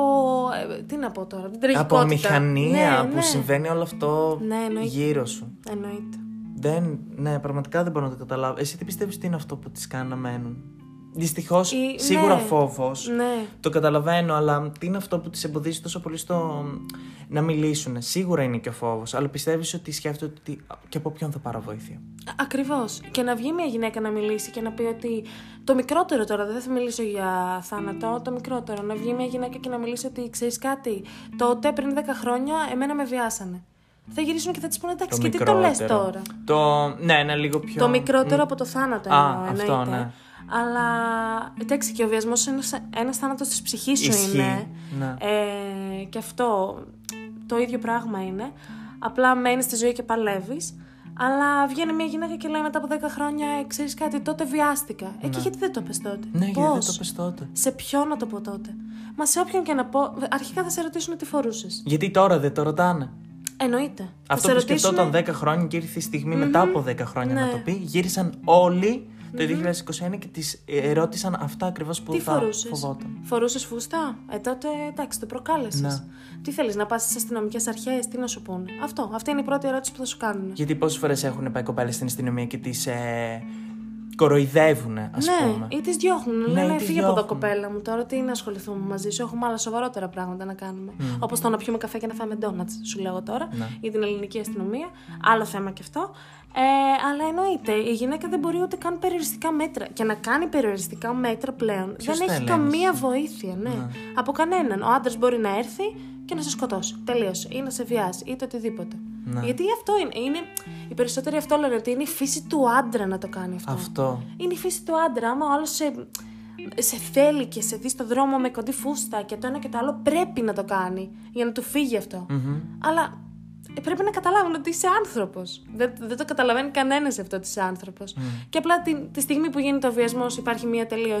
ε, τι να πω τώρα, την τραγικότητα. Από μηχανία Ναι, που ναι. συμβαίνει όλο αυτό Ναι, εννοείται. γύρω σου. Εννοείται. Δεν, ναι, πραγματικά δεν μπορώ να το καταλάβω. Εσύ τι πιστεύεις ότι είναι αυτό που τις κάνει να μένουν; Δυστυχώς, Η- σίγουρα ναι. φόβος. Ναι. Το καταλαβαίνω, αλλά τι είναι αυτό που τις εμποδίζει τόσο πολύ στο να μιλήσουν; Σίγουρα είναι και ο φόβος, αλλά πιστεύεις ότι σκέφτονται ότι και από ποιον θα πάρω βοήθεια; Ακριβώς. Και να βγει μια γυναίκα να μιλήσει και να πει ότι. Το μικρότερο τώρα, δεν θα μιλήσω για θάνατο, το μικρότερο. Να βγει μια γυναίκα και να μιλήσει ότι ξέρεις κάτι. Τότε πριν 10 χρόνια εμένα με βιάσανε. Θα γυρίσουν και θα της πούνε εντάξει, και τι το λες μικρότερο. τώρα; Το, ναι, ένα λίγο πιο. Το μικρότερο από το θάνατο Α, εννοώ, αυτό, εννοείται. ναι. Αλλά εντάξει, και ο βιασμός είναι ένας θάνατος της ψυχής σου Ισχύει, είναι. ναι. Ε, και αυτό το ίδιο πράγμα είναι. Απλά μένεις στη ζωή και παλεύεις. Αλλά βγαίνει μια γυναίκα και λέει μετά από 10 χρόνια, «Ε, ξέρεις κάτι, τότε βιάστηκα. Ε, και γιατί δεν το πες τότε; Ναι, γιατί Πώς; δεν το πες τότε; Σε ποιον να το πω τότε; Μα σε όποιον και να πω, αρχικά θα σε ρωτήσουν τι φορούσες. Γιατί τώρα δεν το ρωτάνε; Εννοείται. Θα Αυτό σε που ρωτήσουνε- σκεφτόταν 10 χρόνια και ήρθε η στιγμη μετά από 10 χρόνια να Ναι. το πει, γύρισαν όλοι το 2021 και τις ερώτησαν αυτά ακριβώς που Τι θα φορούσες; φοβόταν. Φορούσες φούστα; Ε, τότε εντάξει, το προκάλεσες. Ναι. Τι θέλεις, να πας στις αστυνομικές αρχές, τι να σου πούνε. Αυτό. Αυτή είναι η πρώτη ερώτηση που θα σου κάνουν. Γιατί πόσες φορές έχουν πάει κοπέλες στην αστυνομία και τις ε, κοροϊδεύουν, ας ναι, πούμε; ή τις διώχνουν. Ναι, Λένε ή τις φύγε από εδώ, διώχνουν. κοπέλα μου. Τώρα τι να ασχοληθούμε μαζί σου. Έχουμε άλλα σοβαρότερα πράγματα να κάνουμε. Mm. Όπως το να πιούμε καφέ και να φάμε ντόνατς, σου λέω τώρα. Ναι. Για την ελληνική αστυνομία. Άλλο θέμα και αυτό. Ε, αλλά εννοείται, η γυναίκα δεν μπορεί ούτε καν περιοριστικά μέτρα. Και να κάνει περιοριστικά μέτρα πλέον Ποιος δεν τα έχει ελέγχει; καμία βοήθεια. Ναι. Από κανέναν. Ο άντρας μπορεί να έρθει και να σε σκοτώσει. Τελείωσε. Ή να σε βιάσει ή το οτιδήποτε. Ναι. Γιατί αυτό είναι. είναι. Οι περισσότεροι αυτό λένε ότι είναι η φύση του άντρα να το κάνει αυτό. Αυτό. Είναι η φύση του άντρα. Άμα ο άλλος σε, σε θέλει και σε δει στο δρόμο με κοντή φούστα και το ένα και το άλλο, πρέπει να το κάνει για να του φύγει αυτό. Μμμ. Αλλά ε, πρέπει να καταλάβουν ότι είσαι άνθρωπος. Δεν, δεν το καταλαβαίνει κανένας αυτό ότι είσαι άνθρωπος. Και απλά τη, τη στιγμή που γίνεται ο βιασμός υπάρχει μια τελείω.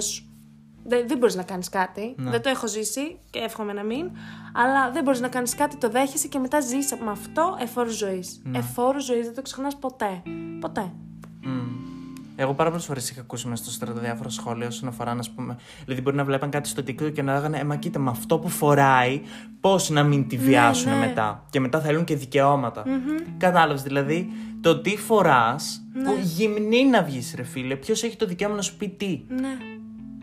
Δεν, δεν μπορείς να κάνεις κάτι. Δεν το έχω ζήσει και εύχομαι να μην. Αλλά δεν μπορείς να κάνεις κάτι, το δέχεσαι και μετά ζεις με αυτό εφόρου ζωής. Εφόρου ζωής δεν το ξεχνάς ποτέ. Ποτέ. Μμ. Εγώ πάρα πολλές φορές είχα ακούσει μέσα στο στρατό διάφορα σχόλια όσον αφορά, να πούμε. Δηλαδή, μπορεί να βλέπαν κάτι στο TikTok και να λέγανε Ε, μα κοίτα, με αυτό που φοράει, πώς να μην τη βιάσουν ναι. μετά. Και μετά θέλουν και δικαιώματα. Κατάλαβες, δηλαδή, το τι φοράς, που γυμνή να βγεις, ρε φίλε, ποιος έχει το δικαίωμα να σου πει τι; Ναι.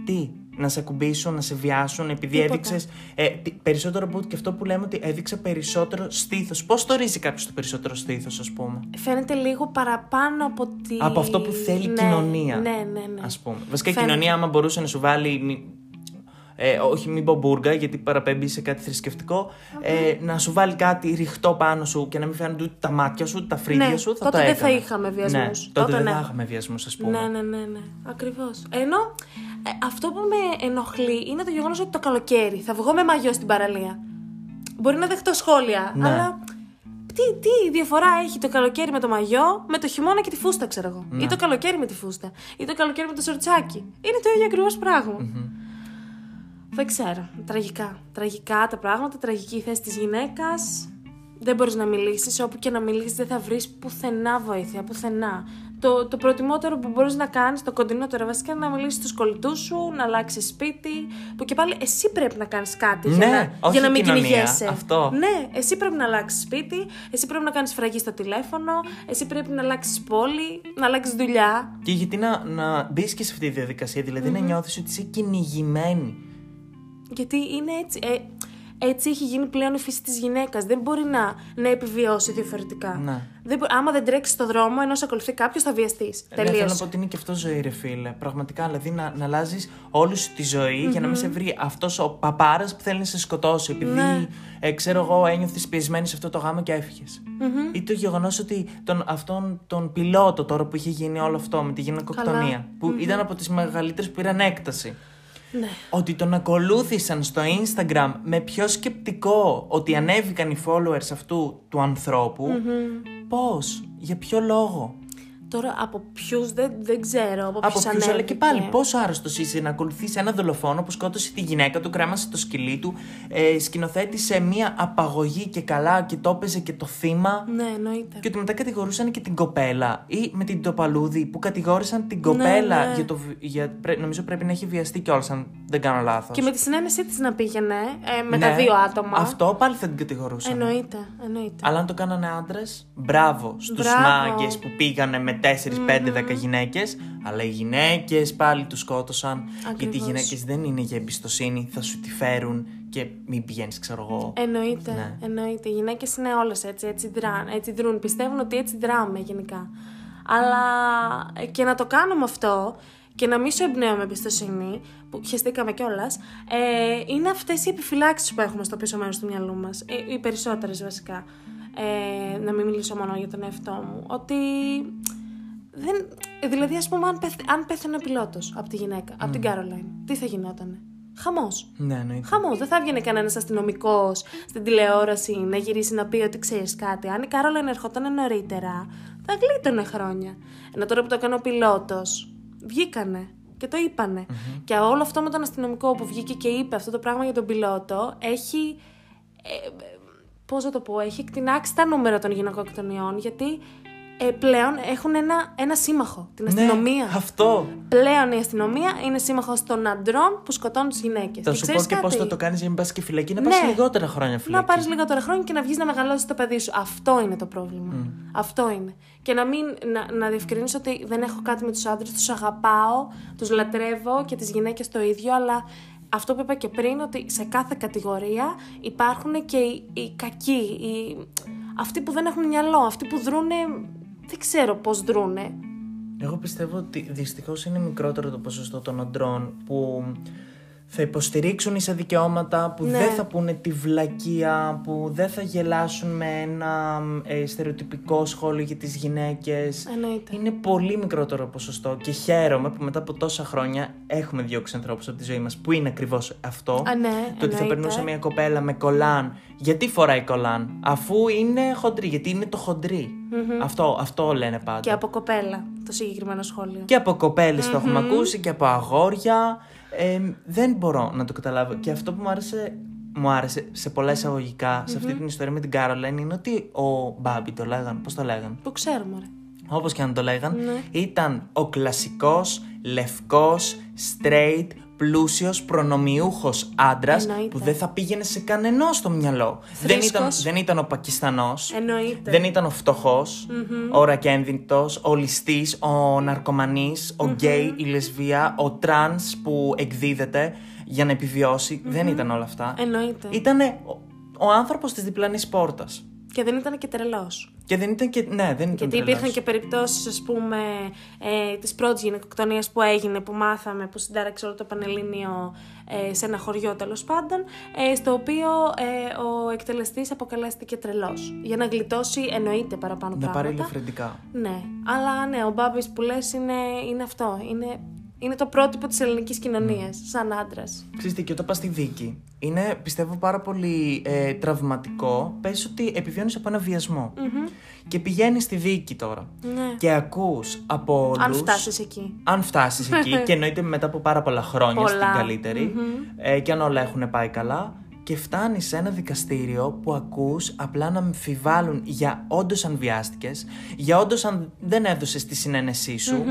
Τι, να σε ακουμπήσουν, να σε βιάσουν, επειδή Τίποτα. έδειξες. Ε, τι- περισσότερο από και αυτό που λέμε ότι έδειξε περισσότερο στήθος. Πώς το ρίζει κάποιος το περισσότερο στήθος, ας πούμε; Φαίνεται λίγο παραπάνω από τη... Από αυτό που θέλει η Ναι, κοινωνία. Ναι, ναι, ναι. Ας πούμε. Βασικά η Φαίνεται. κοινωνία, άμα μπορούσε να σου βάλει. Μη- Ε, όχι, μην πω μπουργκα, γιατί παραπέμπει σε κάτι θρησκευτικό. Ε, να σου βάλει κάτι ρηχτό πάνω σου και να μην φαίνονται ούτε τα μάτια σου, ούτε τα φρύδια Ναι, σου. Θα τότε το δεν θα έκανε. είχαμε βιασμούς. Ναι, τότε, Τότε δεν ναι. θα είχαμε βιασμούς, ας πούμε. Ναι, ναι, ναι, ναι. Ακριβώς. Ενώ ε, αυτό που με ενοχλεί είναι το γεγονός ότι το καλοκαίρι θα βγω με μαγιό στην παραλία. Μπορεί να δεχτώ σχόλια, Ναι. αλλά. Τι, τι διαφορά έχει το καλοκαίρι με το μαγιό με το χειμώνα και τη φούστα, ξέρω εγώ. Ναι. Ή το καλοκαίρι με τη φούστα. Ή το καλοκαίρι με το σορτσάκι. Είναι το ίδιο ακριβώς πράγμα. Δεν ξέρω. Τραγικά. Τραγικά τα πράγματα, τραγική η θέση της γυναίκας. Δεν μπορείς να μιλήσεις. Όπου και να μιλήσεις, δεν θα βρεις πουθενά βοήθεια. Πουθενά. Το, το προτιμότερο που μπορείς να κάνεις, το κοντινότερο βασικά, είναι να μιλήσεις στους κολλητούς σου, να αλλάξεις σπίτι. Που και πάλι εσύ πρέπει να κάνεις κάτι για Ναι, να, όχι για να η μην κοινωνία, κυνηγέσαι. αυτό. Ναι, εσύ πρέπει να αλλάξεις σπίτι, εσύ πρέπει να κάνεις φραγή στο τηλέφωνο, εσύ πρέπει να αλλάξεις πόλη, να αλλάξεις δουλειά. Και γιατί να, να μπεις και σε αυτή τη διαδικασία, δηλαδή να νιώθεις ότι είσαι κυνηγημένη. Γιατί είναι έτσι. Ε, έτσι έχει γίνει πλέον η φύση της γυναίκας. Δεν μπορεί να, να επιβιώσει διαφορετικά. Ναι. Δεν, μπο- άμα δεν τρέξει στο δρόμο ενώ σε ακολουθεί κάποιος, θα βιαστείς. Ναι, θέλω να Τελείωσε. πω ότι είναι και αυτό ζωή, ρε φίλε. Πραγματικά, δηλαδή να, να αλλάζεις όλη σου τη ζωή για να μην σε βρει αυτός ο παπάρας που θέλει να σε σκοτώσει. Επειδή, Ναι. ε, ξέρω εγώ, ένιωθες πιεσμένη σε αυτό το γάμο και έφυγες. Ή το γεγονός ότι τον, αυτόν τον πιλότο τώρα που είχε γίνει όλο αυτό με τη γυναικοκτονία, που ήταν από τις μεγαλύτερες που πήραν έκταση. Ναι. Ότι τον ακολούθησαν στο Instagram με πιο σκεπτικό ότι ανέβηκαν οι followers αυτού του ανθρώπου. Πώς, για ποιο λόγο; Τώρα από ποιους δεν, δεν ξέρω. Από, Από ποιους ποιους, αλλά και ανέβηκε. πάλι πόσο άρρωστος είσαι να ακολουθείς ένα δολοφόνο που σκότωσε τη γυναίκα του, κρέμασε το σκυλί του, ε, σκηνοθέτησε μία απαγωγή και καλά και το έπαιζε και το θύμα. Ναι, εννοείται. Και ότι μετά κατηγορούσαν και την κοπέλα ή με την Τοπαλούδη που κατηγόρησαν την κοπέλα ναι. για το. βι- Για, πρέ- νομίζω πρέπει να έχει βιαστεί κιόλας, αν δεν κάνω λάθος. Και με τη συνένεσή της να πήγαινε ε, με τα Ναι, δύο άτομα. Αυτό πάλι θα την κατηγορούσαν. Εννοείται, εννοείται. Αλλά αν το κάνανε άντρες, μπράβο στους Μπράβο. μάγκες που πήγανε με 4, 5, 10 γυναίκες. Αλλά οι γυναίκες πάλι τους σκότωσαν. Γιατί οι Ακριβώς. γυναίκες δεν είναι για εμπιστοσύνη, θα σου τη φέρουν και μην πηγαίνεις, ξέρω εγώ. Εννοείται, Ναι. εννοείται. Οι γυναίκες είναι όλες έτσι, έτσι, δράν, έτσι δρούν. Πιστεύουν ότι έτσι δράμε γενικά. Αλλά ε, και να το κάνουμε αυτό και να μην σου εμπνέουμε εμπιστοσύνη, που χαιστήκαμε κιόλας, ε, είναι αυτές οι επιφυλάξεις που έχουμε στο πίσω μέρος του μυαλού μας. Ε, οι περισσότερες βασικά. Ε, να μην μιλήσω μόνο για τον εαυτό μου. Ότι. Δεν, δηλαδή, ας πούμε, αν, πέθ, αν πέθανε ο πιλότος από τη γυναίκα, από την Κάρολαϊν, τι θα γινότανε; Χαμός. Ναι, εννοείται. Χαμός. Δεν θα έβγαινε κανένας αστυνομικός στην τηλεόραση να γυρίσει να πει ότι ξέρεις κάτι. Αν η Κάρολαν ερχόταν νωρίτερα, θα γλίτωνε χρόνια. Ενώ τώρα που το έκανε ο πιλότος, βγήκανε και το ειπανε Και όλο αυτό με τον αστυνομικό που βγήκε και είπε αυτό το πράγμα για τον πιλότο, έχει. Ε, Πώς να το πω, έχει εκτινάξει τα νούμερα των γυναικοκτονιών γιατί ε, πλέον έχουν ένα, ένα σύμμαχο, την αστυνομία. Ναι, αυτό. Πλέον η αστυνομία είναι σύμμαχος των αντρών που σκοτώνουν τις γυναίκες. Θα σου πω και πώς θα το κάνεις για να μην πας και φυλακή, να πα Ναι. λιγότερα χρόνια φυλακή. Να πάρεις λιγότερα χρόνια και να βγεις να μεγαλώσεις το παιδί σου. Αυτό είναι το πρόβλημα. Αυτό είναι. Και να μην να, να διευκρινίσω ότι δεν έχω κάτι με τους άντρες, τους αγαπάω, τους λατρεύω και τις γυναίκες το ίδιο, αλλά αυτό που είπα και πριν, ότι σε κάθε κατηγορία υπάρχουν και οι, οι κακοί, οι, αυτοί που δεν έχουν μυαλό, αυτοί που δρούνε. Δεν ξέρω πώς δρούνε. Εγώ πιστεύω ότι δυστυχώς είναι μικρότερο το ποσοστό των αντρών που θα υποστηρίξουν ίσα δικαιώματα, που Ναι. δεν θα πούνε τη βλακεία, που δεν θα γελάσουν με ένα ε, στερεοτυπικό σχόλιο για τις γυναίκες. Εννοείται. Είναι πολύ μικρότερο ποσοστό και χαίρομαι που μετά από τόσα χρόνια έχουμε διώξει ανθρώπους από τη ζωή μας που είναι ακριβώς αυτό. Α, ναι, το ότι θα εννοείται. περνούσε μια κοπέλα με κολάν. Γιατί φοράει κολάν, αφού είναι χοντρή, γιατί είναι το χοντρι Αυτό, αυτό λένε πάντα. Και από κοπέλα το συγκεκριμένο σχόλιο. Και από κοπέλες το έχουμε ακούσει και από αγόρια. Ε, δεν μπορώ να το καταλάβω. Και αυτό που μου άρεσε, μου άρεσε σε πολλά εισαγωγικά σε αυτή την ιστορία με την Κάρολεν είναι ότι ο Μπάμπι το λέγαν, πώς το λέγαν. Που ξέρουμε, ρε. Όπως και αν το λέγαν, Ναι. ήταν ο κλασικός, λευκός, straight, πλούσιος, προνομιούχος άντρας Εννοείται. που δεν θα πήγαινε σε κανενός το μυαλό. Δεν ήταν, Φρίσκος. δεν ήταν ο Πακιστανός. Εννοείται. Δεν ήταν ο φτωχο ο ρακένδυτος, ο ληστής, ο ναρκωμανής, ο γκέι, η λεσβία, ο τρανς που εκδίδεται για να επιβιώσει. Δεν ήταν όλα αυτά. Εννοείται. Ήταν ο, ο άνθρωπος της διπλανής πόρτας. Και δεν ήταν και τρελός. Και δεν ήταν και. Ναι, δεν ήταν Γιατί τρελός. υπήρχαν και περιπτώσεις, ας πούμε, ε, της πρώτης γυναικοκτονία που έγινε, που μάθαμε, που συντάραξε όλο το Πανελλήνιο ε, σε ένα χωριό τέλος πάντων, ε, στο οποίο ε, ο εκτελεστής αποκαλέστηκε τρελός. Για να γλιτώσει, εννοείται παραπάνω Να πάρει πράγματα. ελαφρυντικά. Ναι, αλλά ναι, ο Μπάμπης που λες είναι, είναι αυτό. Είναι, είναι το πρότυπο της ελληνικής κοινωνίας, σαν άντρας. Ξέρετε, και όταν πας στη δίκη, είναι πιστεύω πάρα πολύ ε, τραυματικό. Πες ότι επιβιώνεις από ένα βιασμό. Και πηγαίνεις στη δίκη τώρα. Ναι. Και ακούς από όλους. Αν φτάσεις εκεί. Αν φτάσεις εκεί, *laughs* και εννοείται μετά από πάρα πολλά χρόνια Πολλά. στην καλύτερη, ε, και αν όλα έχουν πάει καλά, και φτάνεις σε ένα δικαστήριο που ακούς απλά να αμφιβάλλουν για όντως αν βιάστηκες, για όντως αν δεν έδωσες τη συνένεσή σου.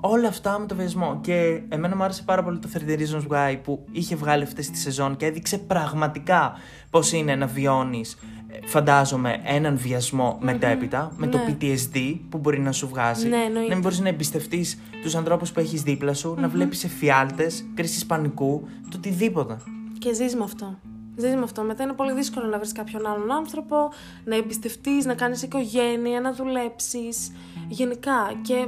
Όλα αυτά με το βιασμό. Και εμένα μου άρεσε πάρα πολύ το 30 Reasons Why που είχε βγάλει αυτή τη σεζόν και έδειξε πραγματικά πώς είναι να βιώνεις, φαντάζομαι, έναν βιασμό μετέπειτα, με το Ναι. PTSD που μπορεί να σου βγάζει. Ναι, εννοείται. να μην μπορείς να εμπιστευτείς τους ανθρώπους που έχεις δίπλα σου, να βλέπεις εφιάλτες, κρίση πανικού, το οτιδήποτε. Και ζεις με αυτό. Ζεις με αυτό. Μετά είναι πολύ δύσκολο να βρεις κάποιον άλλον άνθρωπο, να εμπιστευτείς, να κάνεις οικογένεια, να δουλέψεις. Γενικά. Και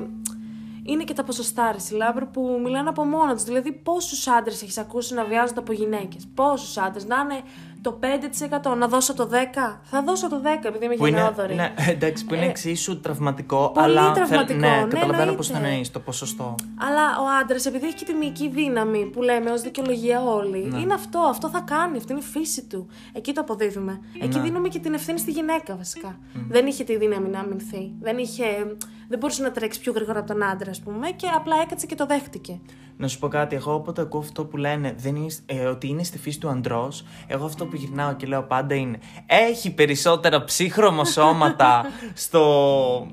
είναι και τα ποσοστά, ρε Σιλάμπρ, που μιλάνε από μόνο τους. Δηλαδή, πόσους άντρες έχεις ακούσει να βιάζονται από γυναίκες; Πόσους άντρες; Να είναι το 5%, να δώσω το 10%. Θα δώσω το 10% επειδή είμαι Που είναι, γενναιόδορη. ναι, *laughs* εντάξει, που είναι Ε, εξίσου τραυματικό, πολύ αλλά. τραυματικό, ναι, ναι, καταλαβαίνω πώς εννοείται. θα εννοεί το ποσοστό. Αλλά ο άντρας, επειδή έχει και τη μυϊκή δύναμη που λέμε ως δικαιολογία όλοι, Ναι. είναι αυτό. Αυτό θα κάνει. Αυτή είναι η φύση του. Εκεί το αποδίδουμε. Εκεί Ναι. δίνουμε και την ευθύνη στη γυναίκα, βασικά. Δεν είχε τη δύναμη να αμυνθεί. Δεν, είχε, δεν μπορούσε να τρέξει πιο γρήγορα από τον άντρα, ας πούμε, και απλά έκατσε και το δέχτηκε. Να σου πω κάτι, εγώ όποτε ακούω αυτό που λένε δεν είναι, ε, ότι είναι στη φύση του αντρό, εγώ αυτό που γυρνάω και λέω πάντα είναι έχει περισσότερα ψύχρωμα σώματα *laughs* στο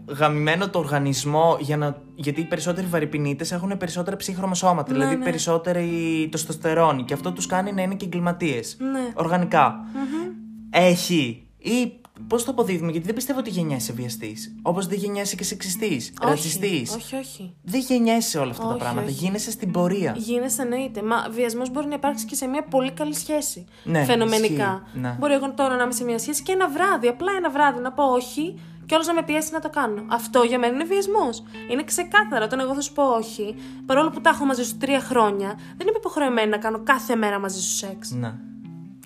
γαμημένο το οργανισμό για να, γιατί οι περισσότεροι βαρυπινίτες έχουν περισσότερα ψύχρωμα σώματα, Ναι, δηλαδή ναι. περισσότερη τοστοστερόνη και αυτό τους κάνει να είναι και εγκληματίες, Ναι. οργανικά. Έχει ή πώς το αποδίδουμε, γιατί δεν πιστεύω ότι γεννιέσαι βιαστής, όπως δεν γεννιέσαι και σεξιστής, ρατσιστής. Όχι, όχι. Δεν γεννιέσαι όλα αυτά τα Όχι, πράγματα. όχι. Γίνεσαι στην πορεία. Γίνεσαι εννοείται. Μα βιασμός μπορεί να υπάρξει και σε μια πολύ καλή σχέση. Ναι, Φαινομενικά. ισχύει, ναι. Μπορεί εγώ τώρα να είμαι σε μια σχέση και ένα βράδυ, απλά ένα βράδυ να πω όχι και όλος να με πιέσει να το κάνω. Αυτό για μένα είναι βιασμός. Είναι ξεκάθαρο όταν εγώ θα σου πω όχι, παρόλο που τα έχω μαζί σου τρία χρόνια, δεν είμαι υποχρεωμένη να κάνω κάθε μέρα μαζί σου σεξ. Ναι.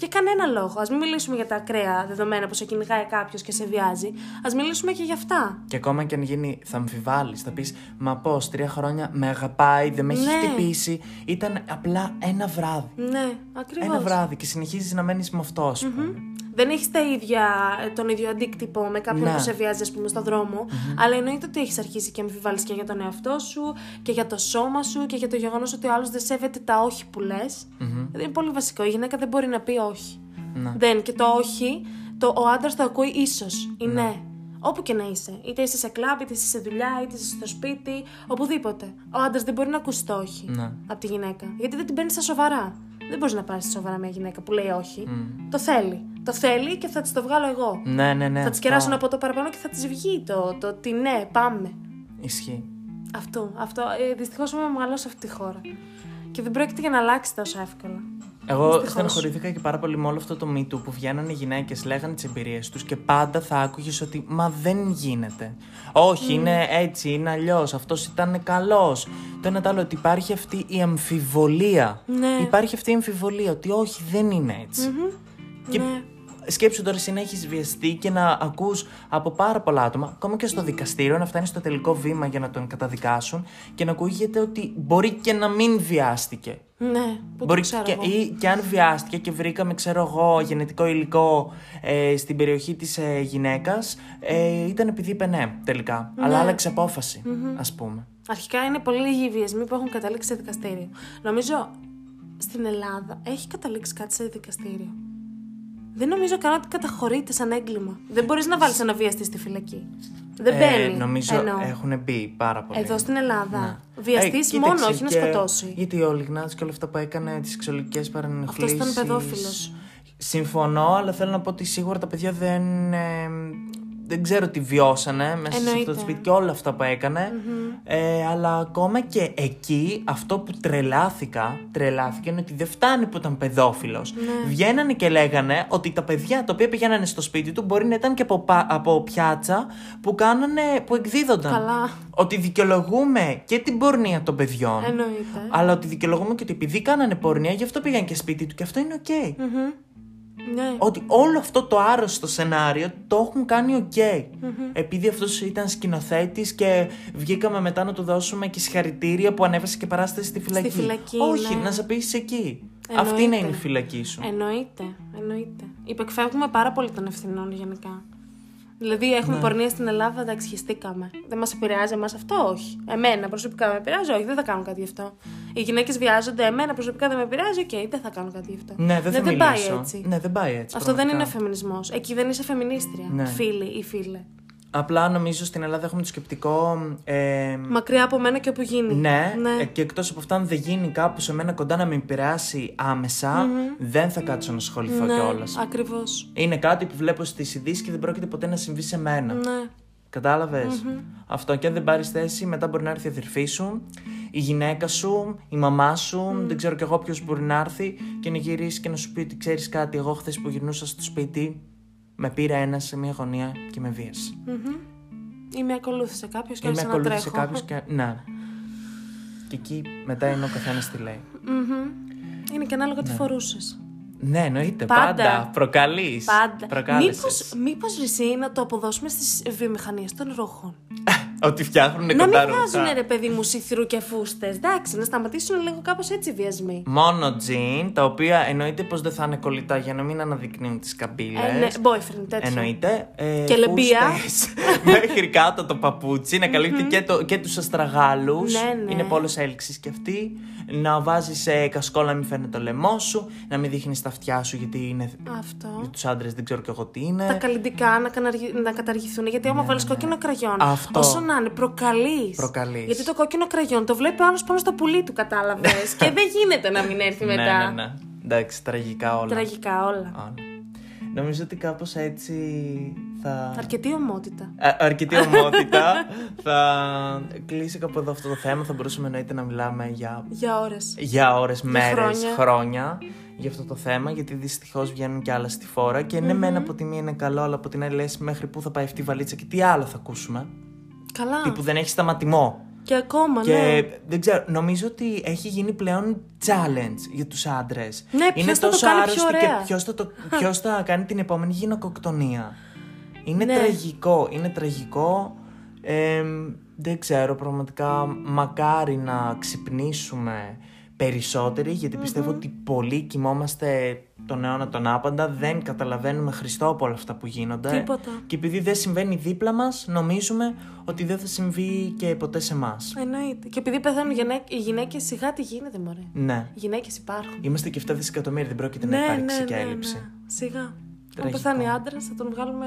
Για κανένα λόγο. Α μην μιλήσουμε για τα ακραία δεδομένα που σε κυνηγάει κάποιος και σε βιάζει. Α μιλήσουμε και για αυτά. Και ακόμα και αν γίνει, θα αμφιβάλλεις. Θα πεις Μα πώς, τρία χρόνια με αγαπάει, δεν με έχει Ναι. χτυπήσει. Ήταν απλά ένα βράδυ. Ναι, ακριβώς. Ένα βράδυ και συνεχίζεις να μένεις με αυτό, ας πούμε. Δεν έχεις τον ίδιο αντίκτυπο με κάποιον Ναι. που σε βιάζει, ας πούμε, στον δρομο αλλά εννοείται ότι έχεις αρχίσει και αμφιβάλλεις και για τον εαυτό σου και για το σώμα σου και για το γεγονός ότι ο άλλος δεν σέβεται τα όχι που λες. Είναι πολύ βασικό. Η γυναίκα δεν μπορεί να πει όχι. Ναι. Δεν. Και το όχι, το, ο άντρας το ακούει ίσως. Ή ναι. Όπου και να είσαι. Είτε είσαι σε κλαμπ, είτε είσαι σε δουλειά, είτε είσαι στο σπίτι, οπουδήποτε. Ο άντρας δεν μπορεί να ακούσει το όχι Ναι. από τη γυναίκα. Γιατί δεν την παίρνεις στα σοβαρά. Δεν μπορείς να πάρεις σοβαρά μια γυναίκα που λέει όχι. Το θέλει. Το θέλει και θα της το βγάλω εγώ. Ναι, ναι, ναι. θα της αυτό. κεράσω από το παραπάνω και θα της βγει το, το ότι ναι, πάμε. Ισχύει. Αυτό. αυτό. Ε, Δυστυχώς είμαι μεγάλο σε αυτή τη χώρα. Και δεν πρόκειται για να αλλάξει τόσο εύκολα. Εγώ Δυστυχώς. στενοχωρήθηκα και πάρα πολύ με όλο αυτό το Me Too που βγαίνανε οι γυναίκες, λέγανε τις εμπειρίες τους και πάντα θα άκουγες ότι Μα δεν γίνεται. Όχι, είναι έτσι, είναι αλλιώς. Αυτός ήταν καλός. Το ένα το άλλο, ότι υπάρχει αυτή η αμφιβολία. Ναι. Υπάρχει αυτή η αμφιβολία ότι όχι, δεν είναι έτσι. Και Ναι. Σκέψου τώρα εσύ να έχεις βιαστεί και να ακούς από πάρα πολλά άτομα, ακόμα και στο δικαστήριο, να φτάνεις στο τελικό βήμα για να τον καταδικάσουν και να ακούγεται ότι μπορεί και να μην βιάστηκε. Ναι, που Μπορεί το ξέρω και, εγώ. ή και αν βιάστηκε και βρήκαμε, ξέρω εγώ, γενετικό υλικό ε, στην περιοχή της ε, γυναίκας, ε, ήταν επειδή είπε ναι, τελικά. Αλλά άλλαξε απόφαση, ας πούμε. Αρχικά είναι πολύ λίγοι οι βιασμοί που έχουν καταλήξει σε δικαστήριο. Νομίζω στην Ελλάδα έχει καταλήξει κάτι σε δικαστήριο; Δεν νομίζω καν ότι καταχωρείται σαν έγκλημα. Δεν μπορείς να βάλεις ένα βιαστή στη φυλακή. Δεν μπαίνει. Ε, νομίζω εννοώ. έχουν μπει πάρα πολύ. Εδώ στην Ελλάδα. Ναι. Βιαστής Ε, μόνο, κοίταξε, όχι να και- σκοτώσει. Γιατί ο Λιγνάδης και όλα αυτά που έκανε, τις σεξουαλικές παρενοχλήσεις... Αυτός ήταν παιδόφιλος. Συμφωνώ, αλλά θέλω να πω ότι σίγουρα τα παιδιά δεν... ε, δεν ξέρω τι βιώσανε μέσα σε αυτό Εννοείται. το σπίτι και όλα αυτά που έκανε. Ε, αλλά ακόμα και εκεί αυτό που τρελάθηκα, τρελάθηκα είναι ότι δεν φτάνει που ήταν παιδόφιλος. Ναι. Βγαίνανε και λέγανε ότι τα παιδιά τα οποία πηγαίνανε στο σπίτι του μπορεί να ήταν και από, πα- από πιάτσα που, κάνανε, που εκδίδονταν. Καλά. Ότι δικαιολογούμε και την πορνεία των παιδιών. Εννοείται. Αλλά ότι δικαιολογούμε και ότι επειδή κάνανε πορνεία, γι' αυτό πήγαν και σπίτι του και αυτό είναι οκ. Ναι. Ότι όλο αυτό το άρρωστο σενάριο το έχουν κάνει οκ. Επειδή αυτός ήταν σκηνοθέτης και βγήκαμε μετά να του δώσουμε και συγχαρητήρια που ανέβασε και παράσταση στη φυλακή. φυλακή, Όχι, ναι. να σε πει εκεί. Εννοείται. Αυτή να είναι η φυλακή σου. Εννοείται. Εννοείται. Υπεκφεύγουμε πάρα πολύ των ευθυνών γενικά. Δηλαδή, έχουμε Ναι. πορνεία στην Ελλάδα, εντάξει, χεστήκαμε. Δεν μας επηρεάζει εμάς αυτό, όχι. Εμένα προσωπικά με επηρεάζει, όχι, δεν θα κάνω κάτι γι' αυτό. Οι γυναίκες βιάζονται, εμένα προσωπικά δεν με επηρεάζει, οκ, δεν θα κάνω κάτι γι' αυτό. Ναι, δεν θα δεν πάει μιλήσω. έτσι. Ναι, δεν πάει έτσι. Αυτό δεν είναι πραγματικά. φεμινισμός. Εκεί δεν είσαι φεμινίστρια. Ναι. Φίλοι ή φίλε. Απλά νομίζω στην Ελλάδα έχουμε το σκεπτικό. Ε, Μακριά από μένα και όπου γίνει. ναι, ναι. ε, και εκτός από αυτά, αν δεν γίνει κάπου σε μένα κοντά να με επηρεάσει άμεσα, δεν θα κάτσω να ασχοληθώ ναι, κιόλας. Ακριβώς. Είναι κάτι που βλέπω στις ειδήσεις και δεν πρόκειται ποτέ να συμβεί σε μένα. Ναι. Κατάλαβες; Αυτό και αν δεν πάρεις θέση, μετά μπορεί να έρθει η αδερφή σου, η γυναίκα σου, η μαμά σου, δεν ξέρω κι εγώ ποιος μπορεί να έρθει και να γυρίσει και να σου πει ότι ξέρεις κάτι. Εγώ χθες που γυρνούσα στο σπίτι, με πήρε ένας σε μια γωνία και με βίασε. Μμμ. Ή με ακολούθησε κάποιος και Ή με άρχισε να ακολούθησε τρέχω. κάποιος και. Ναι. Και εκεί μετά είναι ο καθένας τι λέει. Μμμ. Είναι και ανάλογα τι φορούσες. Ναι, εννοείται. Πάντα. Πάντα. Προκαλείς. Πάντα. Μήπως, μήπως Ρησί να το αποδώσουμε στις βιομηχανίες των ρούχων; *laughs* Ότι φτιάχνουν να μην κοντά βγάζουν ρούχα. ρε παιδί μου σιθρού και φούστες. Εντάξει, να σταματήσουν λίγο κάπως έτσι οι βιασμοί. Μόνο τζιν, τα οποία εννοείται πως δεν θα είναι κολλητά για να μην αναδεικνύουν τις καμπύλες. Ε, ναι, boyfriend, τέτοιο. Εννοείται. Ε, Και λεμπία. φούστες, *laughs* μέχρι κάτω το παπούτσι, να καλύπτει και, το, και τους αστραγάλους. Ναι, ναι. Είναι πόλος έλξης και αυτή. Να βάζεις ε, κασκόλ να μην φαίνεται το λαιμό σου. Να μην δείχνεις τα αυτιά σου γιατί είναι... Αυτό. Για τους άντρες δεν ξέρω και εγώ τι είναι. Τα καλλιντικά να, καναργη- να καταργηθούν. Γιατί άμα βάλεις κόκκινο κραγιόν, Ναι, Αυτό. όσο να είναι, προκαλείς. Προκαλείς. Γιατί το κόκκινο κραγιόν το βλέπει ο άλλος πάνω στο πουλί του, κατάλαβες. *laughs* και δεν γίνεται να μην έρθει Ναι, μετά. ναι, ναι. Εντάξει, τραγικά όλα. Τραγικά όλα. Όλα. Νομίζω ότι κάπως έτσι θα... Αρκετή ομότητα. Α- αρκετή ομότητα. *laughs* θα κλείσει κάπου εδώ αυτό το θέμα. Θα μπορούσαμε εννοείται να μιλάμε για, Για ώρες. για ώρες, μέρες, χρόνια. χρόνια. για αυτό το θέμα. Γιατί δυστυχώς βγαίνουν και άλλα στη φόρα. Και ναι, μεν από τη μία είναι καλό, αλλά από την άλλη λες μέχρι πού θα πάει αυτή η βαλίτσα και τι άλλο θα ακούσουμε. Καλά. Τι που δεν έχει σταματημό. Και ακόμα, Και ναι. δεν ξέρω, νομίζω ότι έχει γίνει πλέον challenge για τους άντρες. Ναι, Είναι ποιος θα το τόσο κάνει πιο άρρωστοι ωραία. και ποιος θα, το, ποιος θα κάνει την επόμενη γυναικοκτονία. Είναι Ναι. τραγικό, είναι τραγικό. Ε, δεν ξέρω, πραγματικά μακάρι να ξυπνήσουμε περισσότεροι, γιατί πιστεύω ότι πολλοί κοιμόμαστε τον αιώνα τον άπαντα, δεν καταλαβαίνουμε Χριστό από όλα αυτά που γίνονται. Τίποτα. Και επειδή δεν συμβαίνει δίπλα μας, νομίζουμε ότι δεν θα συμβεί και ποτέ σε εμάς. Εννοείται. Και επειδή πεθαίνουν γυναίκ- οι γυναίκες, σιγά τι γίνεται, μωρέ. Ναι. Οι γυναίκες υπάρχουν. Είμαστε και 7 δισεκατομμύρια, δεν πρόκειται να ναι, υπάρξει ναι, και ναι, έλλειψη. ναι. Σιγά. Αν Τραγικό. πεθάνει άντρας, θα τον βγάλουμε.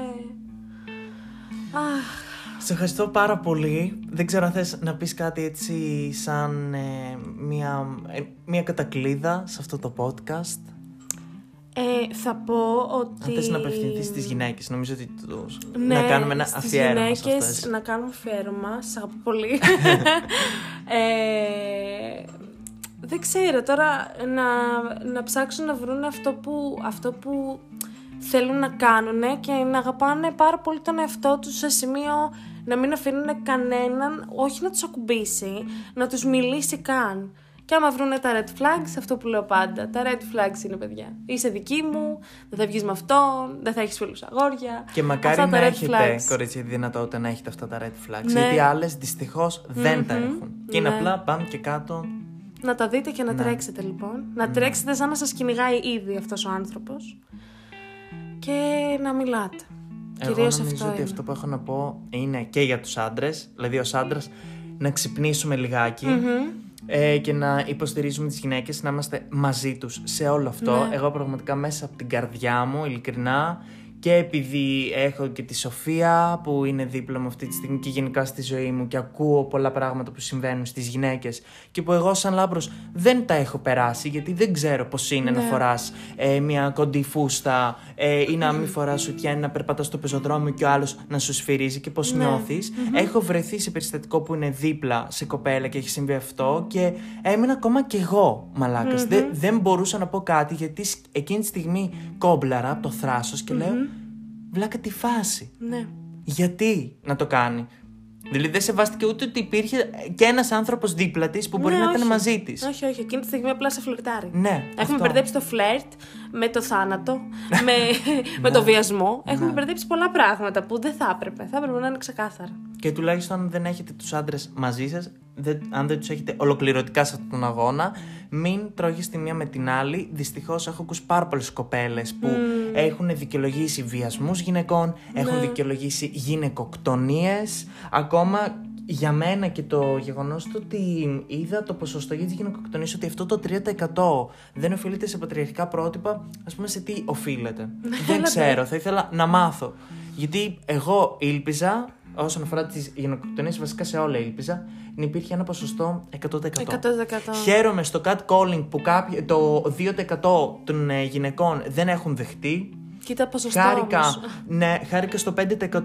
Αχ, Σε ευχαριστώ πάρα πολύ. Δεν ξέρω αν θες να πεις κάτι έτσι σαν ε, μια, ε, μια κατακλίδα σε αυτό το podcast. Ε, θα πω ότι. Αν θες να απευθυνθείς στις γυναίκες, νομίζω ότι τους... Ναι, να κάνουμε ένα στις αφιέρωμα σε γυναίκες αυτές. να κάνουμε αφιέρωμα, σας αγαπώ πολύ. *laughs* ε, δεν ξέρω τώρα να, να ψάξουν να βρουν αυτό που, αυτό που θέλουν να κάνουν και να αγαπάνε πάρα πολύ τον εαυτό τους σε σημείο να μην αφήνουν κανέναν, όχι να τους ακουμπήσει, να τους μιλήσει καν. Και άμα βρουν τα red flags, αυτό που λέω πάντα, τα red flags είναι παιδιά. Είσαι δική μου, δεν θα βγεις με αυτό, δεν θα έχεις φίλους αγόρια. Και μακάρι Αυτά τα να red έχετε, flags. κορίτσια, τη δυνατότητα να έχετε αυτά τα red flags. Ναι. Γιατί άλλες δυστυχώς δεν τα έχουν. Και είναι Ναι. απλά πάμε και κάτω. Να τα δείτε και να Ναι. τρέξετε λοιπόν. Να τρέξετε σαν να σας κυνηγάει ήδη αυτός ο άνθρωπος. Και να μιλάτε. Εγώ Κυρίως νομίζω αυτό ότι είναι. αυτό που έχω να πω είναι και για τους άντρες, δηλαδή ως άντρας να ξυπνήσουμε λιγάκι ε, και να υποστηρίζουμε τις γυναίκες, να είμαστε μαζί τους σε όλο αυτό. Ναι. Εγώ πραγματικά μέσα από την καρδιά μου, ειλικρινά, και επειδή έχω και τη Σοφία που είναι δίπλα μου αυτή τη στιγμή και γενικά στη ζωή μου και ακούω πολλά πράγματα που συμβαίνουν στις γυναίκες και που εγώ σαν λάμπρος δεν τα έχω περάσει γιατί δεν ξέρω πώς είναι να Ναι. φοράς ε, μια κοντή φούστα ε, ή να μην φοράς σουτιά ή να περπατάς στο πεζοδρόμιο και ο άλλος να σου σφυρίζει και πώς Ναι. νιώθεις. Έχω βρεθεί σε περιστατικό που είναι δίπλα σε κοπέλα και έχει συμβεί αυτό και έμεινα ακόμα κι εγώ μαλάκας. Δεν, δεν μπορούσα να πω κάτι γιατί σ- εκείνη τη στιγμή κόμπλαρα από το θράσος και λέω βλάκα τη φάση. Ναι. Γιατί να το κάνει; Δηλαδή δεν σεβάστηκε ούτε ότι υπήρχε και ένας άνθρωπος δίπλα της που μπορεί Ναι, να ήταν όχι. μαζί της. Όχι, όχι. Εκείνη τη στιγμή απλά σε φλερτάρει. Ναι, Έχουμε αυτό. μπερδέψει το φλερτ με το θάνατο, με, *laughs* με το βιασμό. Έχουμε μπερδέψει πολλά πράγματα που δεν θα έπρεπε. Θα έπρεπε να είναι ξεκάθαρα. Και τουλάχιστον αν δεν έχετε τους άντρες μαζί σας, δεν, αν δεν τους έχετε ολοκληρωτικά σε αυτόν τον αγώνα, μην τρώγεις τη μία με την άλλη. Δυστυχώς έχω ακούσει πάρα πολλές κοπέλες που έχουν δικαιολογήσει βιασμούς γυναικών, έχουν δικαιολογήσει γυναικοκτονίες, ακόμα για μένα και το γεγονός του ότι είδα το ποσοστό για τις γυναικοκτονίες ότι αυτό το 3% δεν οφείλεται σε πατριαρχικά πρότυπα, ας πούμε σε τι οφείλεται. *laughs* δεν ξέρω, θα ήθελα να μάθω. Γιατί εγώ ήλπιζα, όσον αφορά τις γυναικοκτονίες, βασικά σε όλα ήλπιζα, να υπήρχε ένα ποσοστό 100%. 100%. Χαίρομαι στο catcalling που κάποιοι, το 2% των ε, γυναικών δεν έχουν δεχτεί. Κοίτα ποσοστό Χάρηκα, όμως. ναι, χάρηκα στο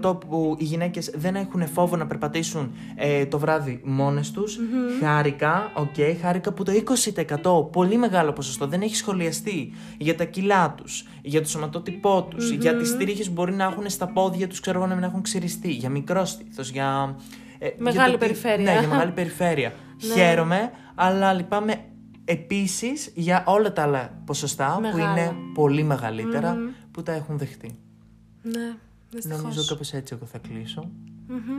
5% που οι γυναίκες δεν έχουν φόβο να περπατήσουν ε, το βράδυ μόνες τους. Χάρηκα, οκ, χάρηκα που το 20% πολύ μεγάλο ποσοστό δεν έχει σχολιαστεί για τα κιλά τους, για το σωματότυπό τους, για τις τρίχες που μπορεί να έχουν στα πόδια τους, ξέρω εγώ, να μην έχουν ξυριστεί, για μικρό στήθος, για... ε, για Μεγάλη το τι- περιφέρεια. Ναι, για μεγάλη περιφέρεια. *laughs* Χαίρομαι, αλλά λυπάμαι επίσης για όλα τα άλλα ποσοστά που Μεγάλα. είναι πολύ μεγαλύτερα που τα έχουν δεχτεί. Ναι, δυστυχώς. Νομίζω κάπως έτσι εγώ θα κλεισω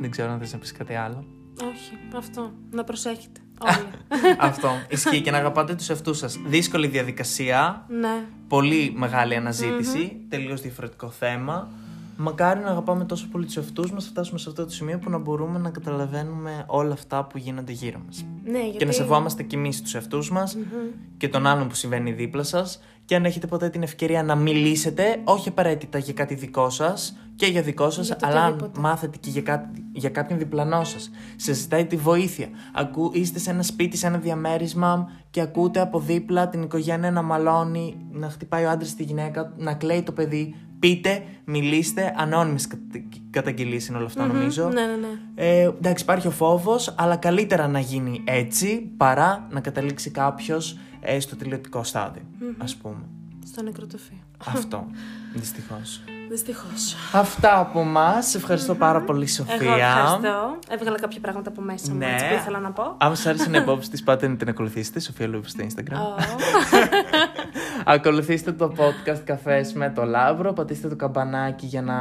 Δεν ξέρω αν θες να πεις κάτι άλλο. Όχι, αυτό. Να προσέχετε. *laughs* Όλοι. Αυτό. Ισχύει και να αγαπάτε τους εαυτούς σας. Δύσκολη διαδικασία, ναι. πολύ μεγάλη αναζήτηση, τελείως διαφορετικό θέμα. Μακάρι να αγαπάμε τόσο πολύ τους εαυτούς μας, να φτάσουμε σε αυτό το σημείο που να μπορούμε να καταλαβαίνουμε όλα αυτά που γίνονται γύρω μας. Ναι, γιατί... Και να σεβόμαστε κι εμείς τους εαυτούς μας και τον άλλον που συμβαίνει δίπλα σας και αν έχετε ποτέ την ευκαιρία να μιλήσετε, όχι απαραίτητα για κάτι δικό σας και για δικό σας, Για το αλλά αν οτιδήποτε. μάθετε και για, κάτι, για κάποιον διπλανό σας, σε ζητάει τη βοήθεια, ακού, είστε σε ένα σπίτι, σε ένα διαμέρισμα και ακούτε από δίπλα την οικογένεια να μαλώνει, να χτυπάει ο άντρας τη γυναίκα, να κλαίει το παιδί, πείτε, μιλήστε, ανώνυμες κατα- καταγγελίες είναι όλο αυτό, νομίζω. Ναι, ναι, ναι. Ε, εντάξει, υπάρχει ο φόβος, αλλά καλύτερα να γίνει έτσι παρά να καταλήξει κάποιος ε, στο τελειωτικό στάδιο, ας πούμε. Στο νεκροτοφείο. Αυτό. *laughs* Δυστυχώς. Δυστυχώς. Αυτά από εμά. Ευχαριστώ πάρα πολύ, Σοφία. Εγώ ευχαριστώ. Έβγαλα κάποια πράγματα από μέσα μου Ναι. έτσι, που ήθελα να πω. Αν σας άρεσε η υπόψη της, πάτε να την ακολουθήσετε. Σοφία Λούβη στο Instagram. Ω, *laughs* Ακολουθήστε το podcast Καφές με το Λάβρο. Πατήστε το καμπανάκι για να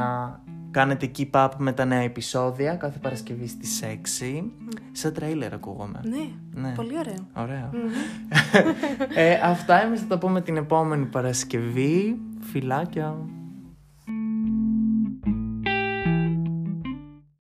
κάνετε keep up με τα νέα επεισόδια κάθε Παρασκευή στις 6. Σαν τρέιλερ ακούγομαι. ναι, Ναι. πολύ ωραίο. Ωραία. *laughs* ε, αυτά εμείς θα τα πούμε την επόμενη Παρασκευή. Φιλάκια.